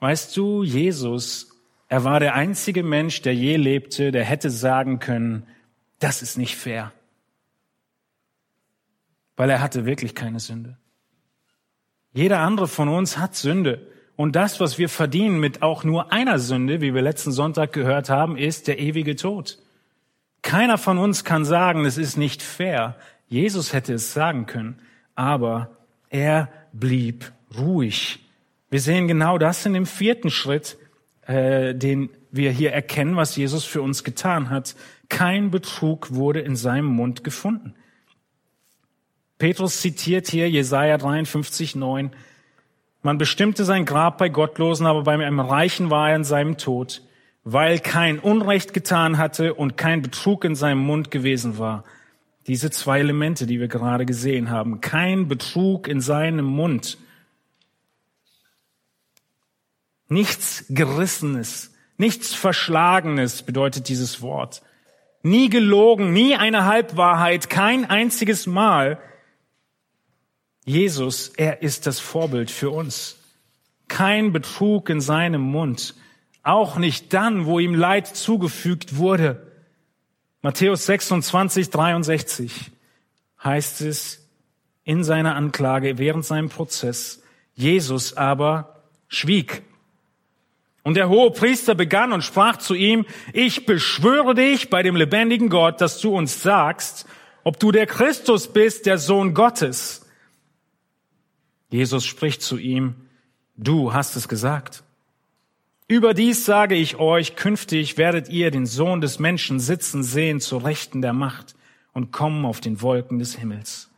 Weißt du, Jesus er war der einzige Mensch, der je lebte, der hätte sagen können, das ist nicht fair. Weil er hatte wirklich keine Sünde. Jeder andere von uns hat Sünde. Und das, was wir verdienen mit auch nur einer Sünde, wie wir letzten Sonntag gehört haben, ist der ewige Tod. Keiner von uns kann sagen, es ist nicht fair. Jesus hätte es sagen können, aber er blieb ruhig. Wir sehen genau das in dem vierten Schritt, äh, den wir hier erkennen, was Jesus für uns getan hat. Kein Betrug wurde in seinem Mund gefunden. Petrus zitiert hier Jesaja 53, 9. Man bestimmte sein Grab bei Gottlosen, aber bei einem Reichen war er in seinem Tod, weil kein Unrecht getan hatte und kein Betrug in seinem Mund gewesen war. Diese zwei Elemente, die wir gerade gesehen haben. Kein Betrug in seinem Mund. Nichts Gerissenes, nichts Verschlagenes bedeutet dieses Wort. Nie gelogen, nie eine Halbwahrheit, kein einziges Mal. Jesus, er ist das Vorbild für uns. Kein Betrug in seinem Mund. Auch nicht dann, wo ihm Leid zugefügt wurde. Matthäus 26, 63 heißt es in seiner Anklage während seinem Prozess. Jesus aber schwieg. Und der hohe Priester begann und sprach zu ihm, ich beschwöre dich bei dem lebendigen Gott, dass du uns sagst, ob du der Christus bist, der Sohn Gottes. Jesus spricht zu ihm, du hast es gesagt. Überdies sage ich euch, künftig werdet ihr den Sohn des Menschen sitzen sehen zur Rechten der Macht und kommen auf den Wolken des Himmels.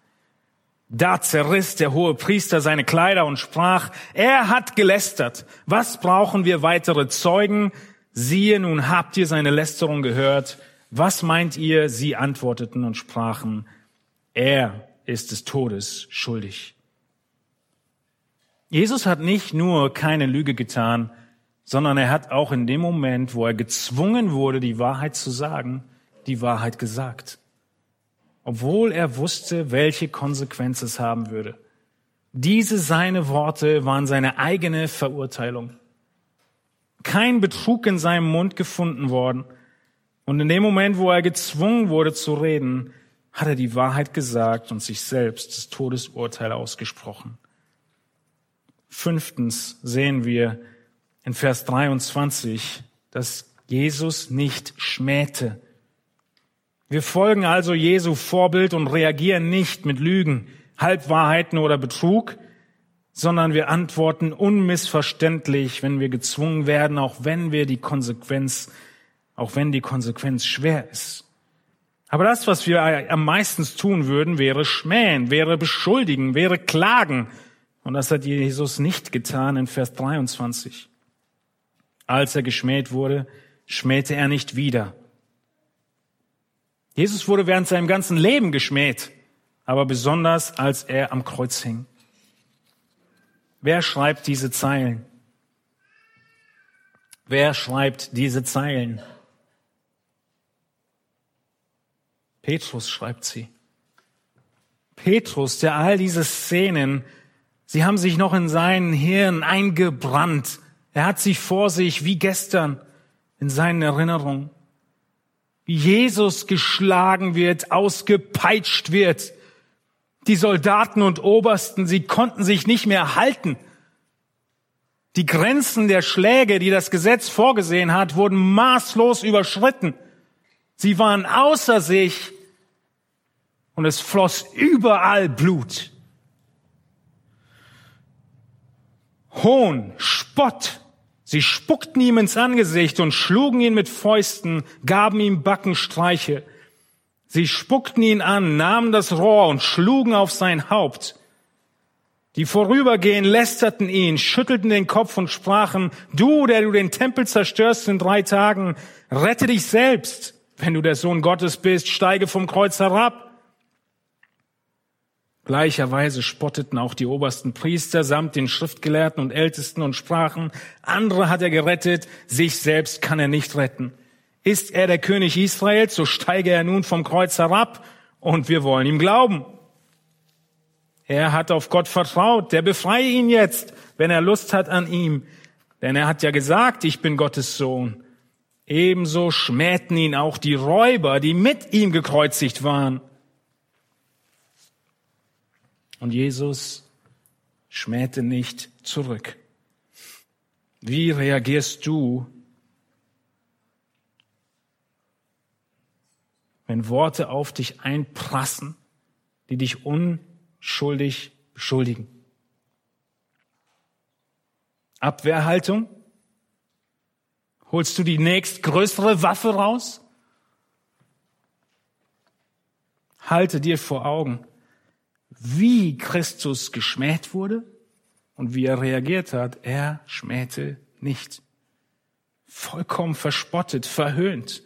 Da zerriss der hohe Priester seine Kleider und sprach, er hat gelästert. Was brauchen wir weitere Zeugen? Siehe, nun habt ihr seine Lästerung gehört. Was meint ihr? Sie antworteten und sprachen, er ist des Todes schuldig. Jesus hat nicht nur keine Lüge getan, sondern er hat auch in dem Moment, wo er gezwungen wurde, die Wahrheit zu sagen, die Wahrheit gesagt. Obwohl er wusste, welche Konsequenz es haben würde. Diese seine Worte waren seine eigene Verurteilung. Kein Betrug in seinem Mund gefunden worden. Und in dem Moment, wo er gezwungen wurde zu reden, hat er die Wahrheit gesagt und sich selbst das Todesurteil ausgesprochen. Fünftens sehen wir in Vers 23, dass Jesus nicht schmähte. Wir folgen also Jesu Vorbild und reagieren nicht mit Lügen, Halbwahrheiten oder Betrug, sondern wir antworten unmissverständlich, wenn wir gezwungen werden, auch wenn wir die Konsequenz, auch wenn die Konsequenz schwer ist. Aber das, was wir am meisten tun würden, wäre schmähen, wäre beschuldigen, wäre klagen. Und das hat Jesus nicht getan in Vers 23. Als er geschmäht wurde, schmähte er nicht wieder. Jesus wurde während seinem ganzen Leben geschmäht, aber besonders als er am Kreuz hing. Wer schreibt diese Zeilen? Wer schreibt diese Zeilen? Petrus schreibt sie. Petrus, der all diese Szenen, sie haben sich noch in seinen Hirn eingebrannt. Er hat sie vor sich wie gestern in seinen Erinnerungen. Wie Jesus geschlagen wird, ausgepeitscht wird. Die Soldaten und Obersten, sie konnten sich nicht mehr halten. Die Grenzen der Schläge, die das Gesetz vorgesehen hat, wurden maßlos überschritten. Sie waren außer sich und es floss überall Blut. Hohn, Spott. Sie spuckten ihm ins Angesicht und schlugen ihn mit Fäusten, gaben ihm Backenstreiche. Sie spuckten ihn an, nahmen das Rohr und schlugen auf sein Haupt. Die vorübergehen lästerten ihn, schüttelten den Kopf und sprachen, du, der du den Tempel zerstörst in drei Tagen, rette dich selbst. Wenn du der Sohn Gottes bist, steige vom Kreuz herab. Gleicherweise spotteten auch die obersten Priester samt den Schriftgelehrten und Ältesten und sprachen, andere hat er gerettet, sich selbst kann er nicht retten. Ist er der König Israels, so steige er nun vom Kreuz herab und wir wollen ihm glauben. Er hat auf Gott vertraut, der befreie ihn jetzt, wenn er Lust hat an ihm. Denn er hat ja gesagt, ich bin Gottes Sohn. Ebenso schmähten ihn auch die Räuber, die mit ihm gekreuzigt waren. Und Jesus schmähte nicht zurück. Wie reagierst du, wenn Worte auf dich einprassen, die dich unschuldig beschuldigen? Abwehrhaltung? Holst du die nächstgrößere Waffe raus? Halte dir vor Augen, wie Christus geschmäht wurde und wie er reagiert hat. Er schmähte nicht. Vollkommen verspottet, verhöhnt.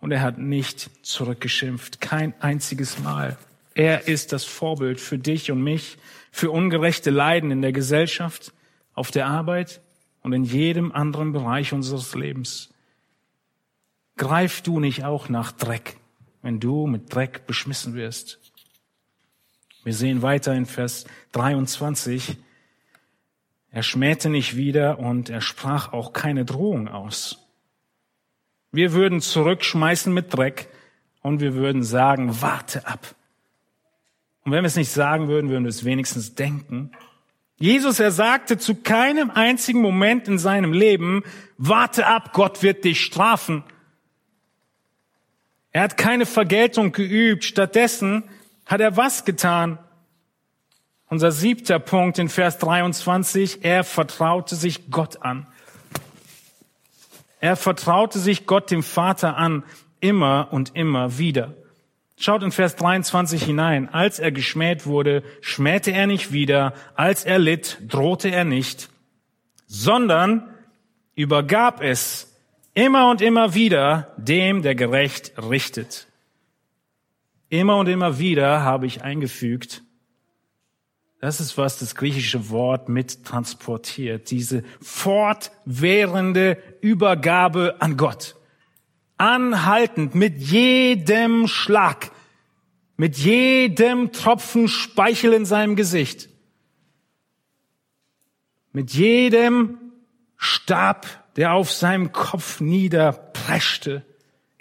Und er hat nicht zurückgeschimpft. Kein einziges Mal. Er ist das Vorbild für dich und mich, für ungerechte Leiden in der Gesellschaft, auf der Arbeit, und in jedem anderen Bereich unseres Lebens. Greif du nicht auch nach Dreck, wenn du mit Dreck beschmissen wirst. Wir sehen weiter in Vers 23, er schmähte nicht wieder und er sprach auch keine Drohung aus. Wir würden zurückschmeißen mit Dreck und wir würden sagen, warte ab. Und wenn wir es nicht sagen würden, würden wir es wenigstens denken. Jesus, er sagte zu keinem einzigen Moment in seinem Leben, warte ab, Gott wird dich strafen. Er hat keine Vergeltung geübt. Stattdessen hat er was getan? Unser siebter Punkt in Vers 23, er vertraute sich Gott an. Er vertraute sich Gott dem Vater an, immer und immer wieder. Schaut in Vers 23 hinein. Als er geschmäht wurde, schmähte er nicht wieder. Als er litt, drohte er nicht, sondern übergab es Immer und immer wieder dem, der gerecht richtet. Immer und immer wieder habe ich eingefügt, das ist, was das griechische Wort mit transportiert. Diese fortwährende Übergabe an Gott. Anhaltend mit jedem Schlag, mit jedem Tropfen Speichel in seinem Gesicht, mit jedem Stab, der auf seinem Kopf niederpreschte.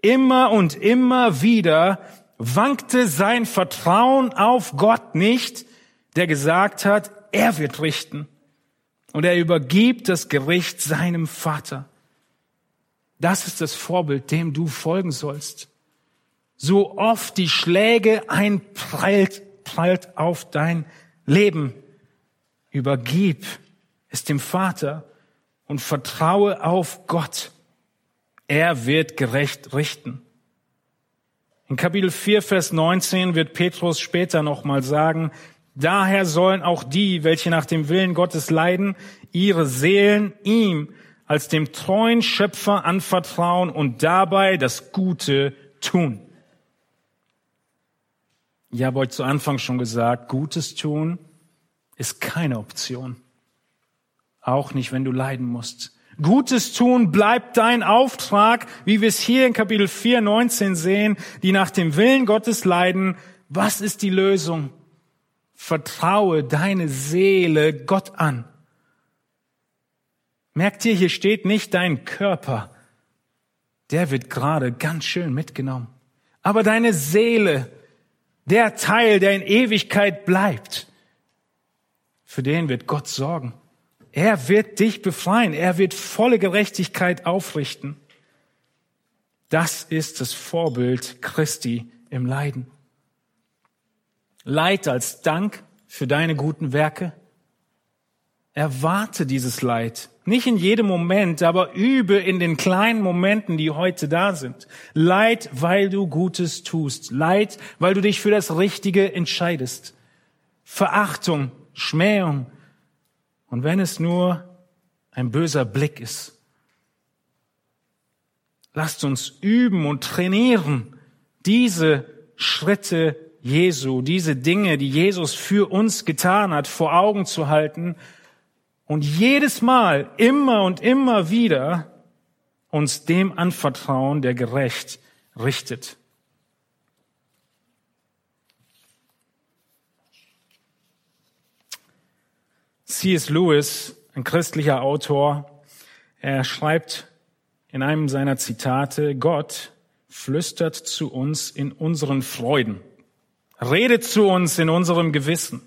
Immer und immer wieder wankte sein Vertrauen auf Gott nicht, der gesagt hat, er wird richten. Und er übergibt das Gericht seinem Vater. Das ist das Vorbild, dem du folgen sollst. So oft die Schläge einprallt, prallt auf dein Leben. Übergib es dem Vater und vertraue auf Gott. Er wird gerecht richten. In Kapitel 4, Vers 19 wird Petrus später nochmal sagen, daher sollen auch die, welche nach dem Willen Gottes leiden, ihre Seelen ihm als dem treuen Schöpfer anvertrauen und dabei das Gute tun. Ich habe euch zu Anfang schon gesagt, Gutes tun ist keine Option. Auch nicht, wenn du leiden musst. Gutes tun bleibt dein Auftrag, wie wir es hier in Kapitel 4, 19 sehen, die nach dem Willen Gottes leiden. Was ist die Lösung? Vertraue deine Seele Gott an. Merkt ihr, hier steht nicht dein Körper. Der wird gerade ganz schön mitgenommen. Aber deine Seele, der Teil, der in Ewigkeit bleibt, für den wird Gott sorgen. Er wird dich befreien. Er wird volle Gerechtigkeit aufrichten. Das ist das Vorbild Christi im Leiden. Leid als Dank für deine guten Werke. Erwarte dieses Leid. Nicht in jedem Moment, aber übe in den kleinen Momenten, die heute da sind. Leid, weil du Gutes tust. Leid, weil du dich für das Richtige entscheidest. Verachtung, Schmähung, und wenn es nur ein böser Blick ist, lasst uns üben und trainieren, diese Schritte Jesu, diese Dinge, die Jesus für uns getan hat, vor Augen zu halten und jedes Mal, immer und immer wieder uns dem anvertrauen, der gerecht richtet. C.S. Lewis, ein christlicher Autor, er schreibt in einem seiner Zitate, Gott flüstert zu uns in unseren Freuden, redet zu uns in unserem Gewissen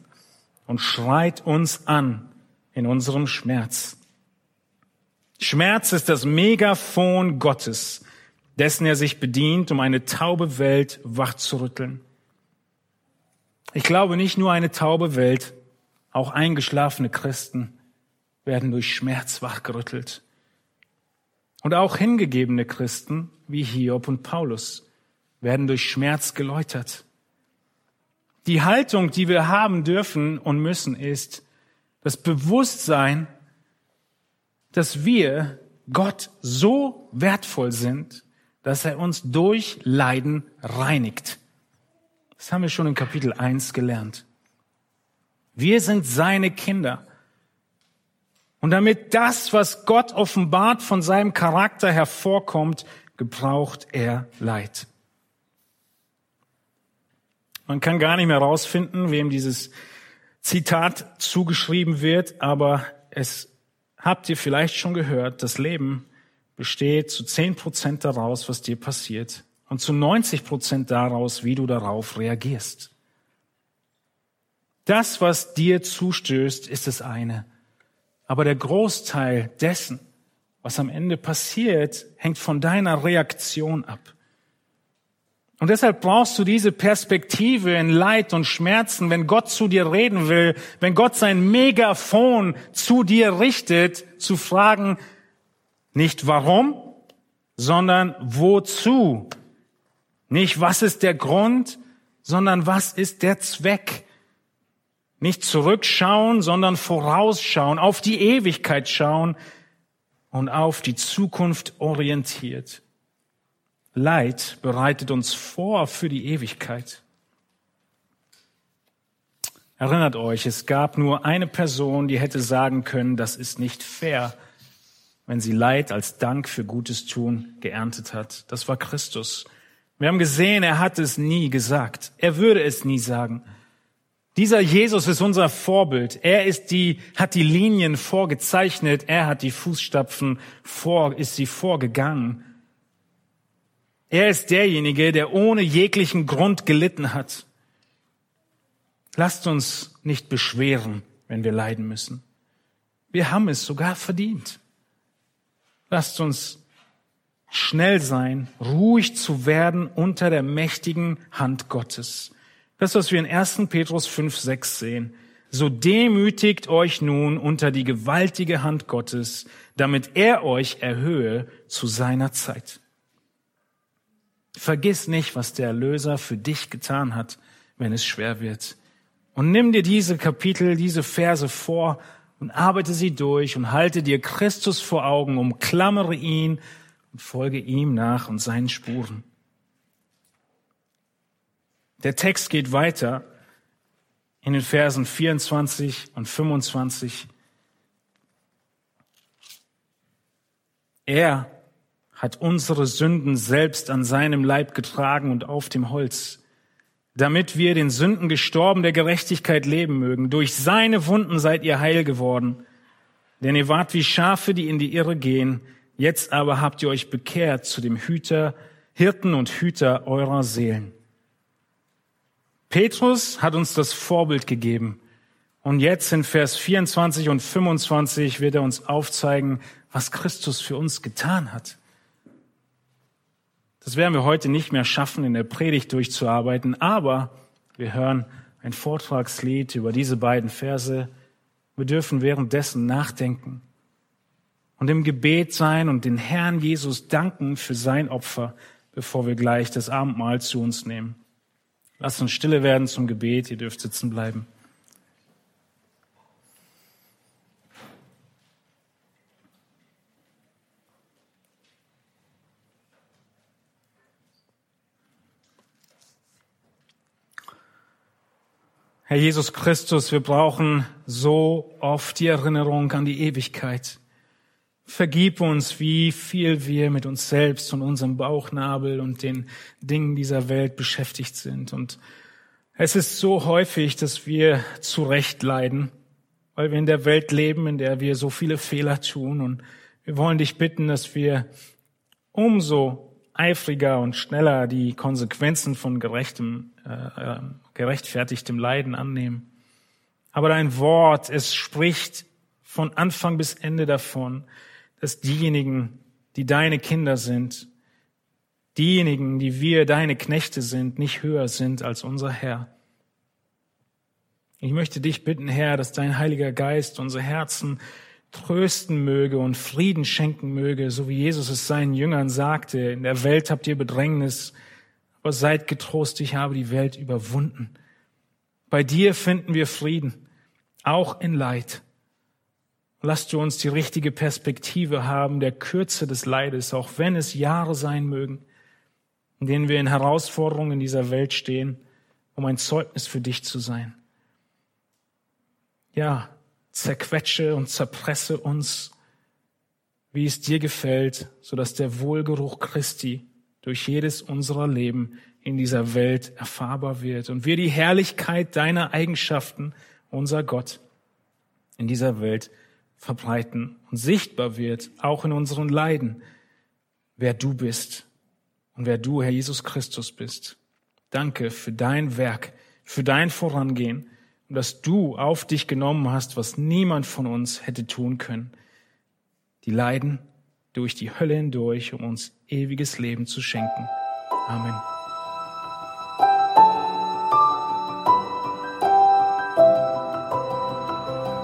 und schreit uns an in unserem Schmerz. Schmerz ist das Megafon Gottes, dessen er sich bedient, um eine taube Welt wachzurütteln. Ich glaube nicht nur eine taube Welt, auch eingeschlafene Christen werden durch Schmerz wachgerüttelt. Und auch hingegebene Christen wie Hiob und Paulus werden durch Schmerz geläutert. Die Haltung, die wir haben dürfen und müssen, ist das Bewusstsein, dass wir Gott so wertvoll sind, dass er uns durch Leiden reinigt. Das haben wir schon in Kapitel 1 gelernt. Wir sind seine Kinder. Und damit das, was Gott offenbart von seinem Charakter hervorkommt, gebraucht er Leid. Man kann gar nicht mehr rausfinden, wem dieses Zitat zugeschrieben wird, aber es habt ihr vielleicht schon gehört, das Leben besteht zu zehn Prozent daraus, was dir passiert und zu 90 Prozent daraus, wie du darauf reagierst. Das, was dir zustößt, ist das eine. Aber der Großteil dessen, was am Ende passiert, hängt von deiner Reaktion ab. Und deshalb brauchst du diese Perspektive in Leid und Schmerzen, wenn Gott zu dir reden will, wenn Gott sein Megafon zu dir richtet, zu fragen, nicht warum, sondern wozu. Nicht was ist der Grund, sondern was ist der Zweck. Nicht zurückschauen, sondern vorausschauen, auf die Ewigkeit schauen. und auf die Zukunft orientiert. Leid bereitet uns vor für die Ewigkeit. Erinnert euch, es gab nur eine Person, die hätte sagen können, das ist nicht fair, wenn sie Leid als Dank für Gutes tun geerntet hat. Das war Christus. Wir haben gesehen, er hat es nie gesagt. Er würde es nie sagen. Dieser Jesus ist unser Vorbild. Er ist die, hat die Linien vorgezeichnet. Er hat die Fußstapfen vor, ist sie vorgegangen. Er ist derjenige, der ohne jeglichen Grund gelitten hat. Lasst uns nicht beschweren, wenn wir leiden müssen. Wir haben es sogar verdient. Lasst uns schnell sein, ruhig zu werden unter der mächtigen Hand Gottes. Das, was wir in 1. Petrus 5, 6 sehen. So demütigt euch nun unter die gewaltige Hand Gottes, damit er euch erhöhe zu seiner Zeit. Vergiss nicht, was der Erlöser für dich getan hat, wenn es schwer wird. Und nimm dir diese Kapitel, diese Verse vor und arbeite sie durch und halte dir Christus vor Augen, umklammere ihn und folge ihm nach und seinen Spuren. Der Text geht weiter in den Versen 24 und 25. Er hat unsere Sünden selbst an seinem Leib getragen und auf dem Holz, damit wir den Sünden gestorben der Gerechtigkeit leben mögen. Durch seine Wunden seid ihr heil geworden, denn ihr wart wie Schafe, die in die Irre gehen. Jetzt aber habt ihr euch bekehrt zu dem Hüter, Hirten und Hüter eurer Seelen. Petrus hat uns das Vorbild gegeben. Und jetzt in Vers 24 und 25 wird er uns aufzeigen, was Christus für uns getan hat. Das werden wir heute nicht mehr schaffen, in der Predigt durchzuarbeiten, aber wir hören ein Vortragslied über diese beiden Verse. Wir dürfen währenddessen nachdenken und im Gebet sein und den Herrn Jesus danken für sein Opfer, bevor wir gleich das Abendmahl zu uns nehmen. Lasst uns stille werden zum Gebet. Ihr dürft sitzen bleiben. Herr Jesus Christus, wir brauchen so oft die Erinnerung an die Ewigkeit. Vergib uns, wie viel wir mit uns selbst und unserem Bauchnabel und den Dingen dieser Welt beschäftigt sind. Und es ist so häufig, dass wir zu Recht leiden, weil wir in der Welt leben, in der wir so viele Fehler tun. Und wir wollen dich bitten, dass wir umso eifriger und schneller die Konsequenzen von gerechtem, äh, äh gerechtfertigtem Leiden annehmen. Aber dein Wort, es spricht von Anfang bis Ende davon, dass diejenigen, die deine Kinder sind, diejenigen, die wir deine Knechte sind, nicht höher sind als unser Herr. Ich möchte dich bitten, Herr, dass dein Heiliger Geist unsere Herzen trösten möge und Frieden schenken möge, so wie Jesus es seinen Jüngern sagte, in der Welt habt ihr Bedrängnis, aber seid getrost, ich habe die Welt überwunden. Bei dir finden wir Frieden, auch in Leid. Lass du uns die richtige Perspektive haben der Kürze des Leides, auch wenn es Jahre sein mögen, in denen wir in Herausforderungen in dieser Welt stehen, um ein Zeugnis für dich zu sein. Ja, zerquetsche und zerpresse uns, wie es dir gefällt, so dass der Wohlgeruch Christi durch jedes unserer Leben in dieser Welt erfahrbar wird und wir die Herrlichkeit deiner Eigenschaften, unser Gott, in dieser Welt verbreiten und sichtbar wird, auch in unseren Leiden, wer du bist und wer du, Herr Jesus Christus, bist. Danke für dein Werk, für dein Vorangehen und dass du auf dich genommen hast, was niemand von uns hätte tun können. Die Leiden durch die Hölle hindurch, um uns ewiges Leben zu schenken. Amen.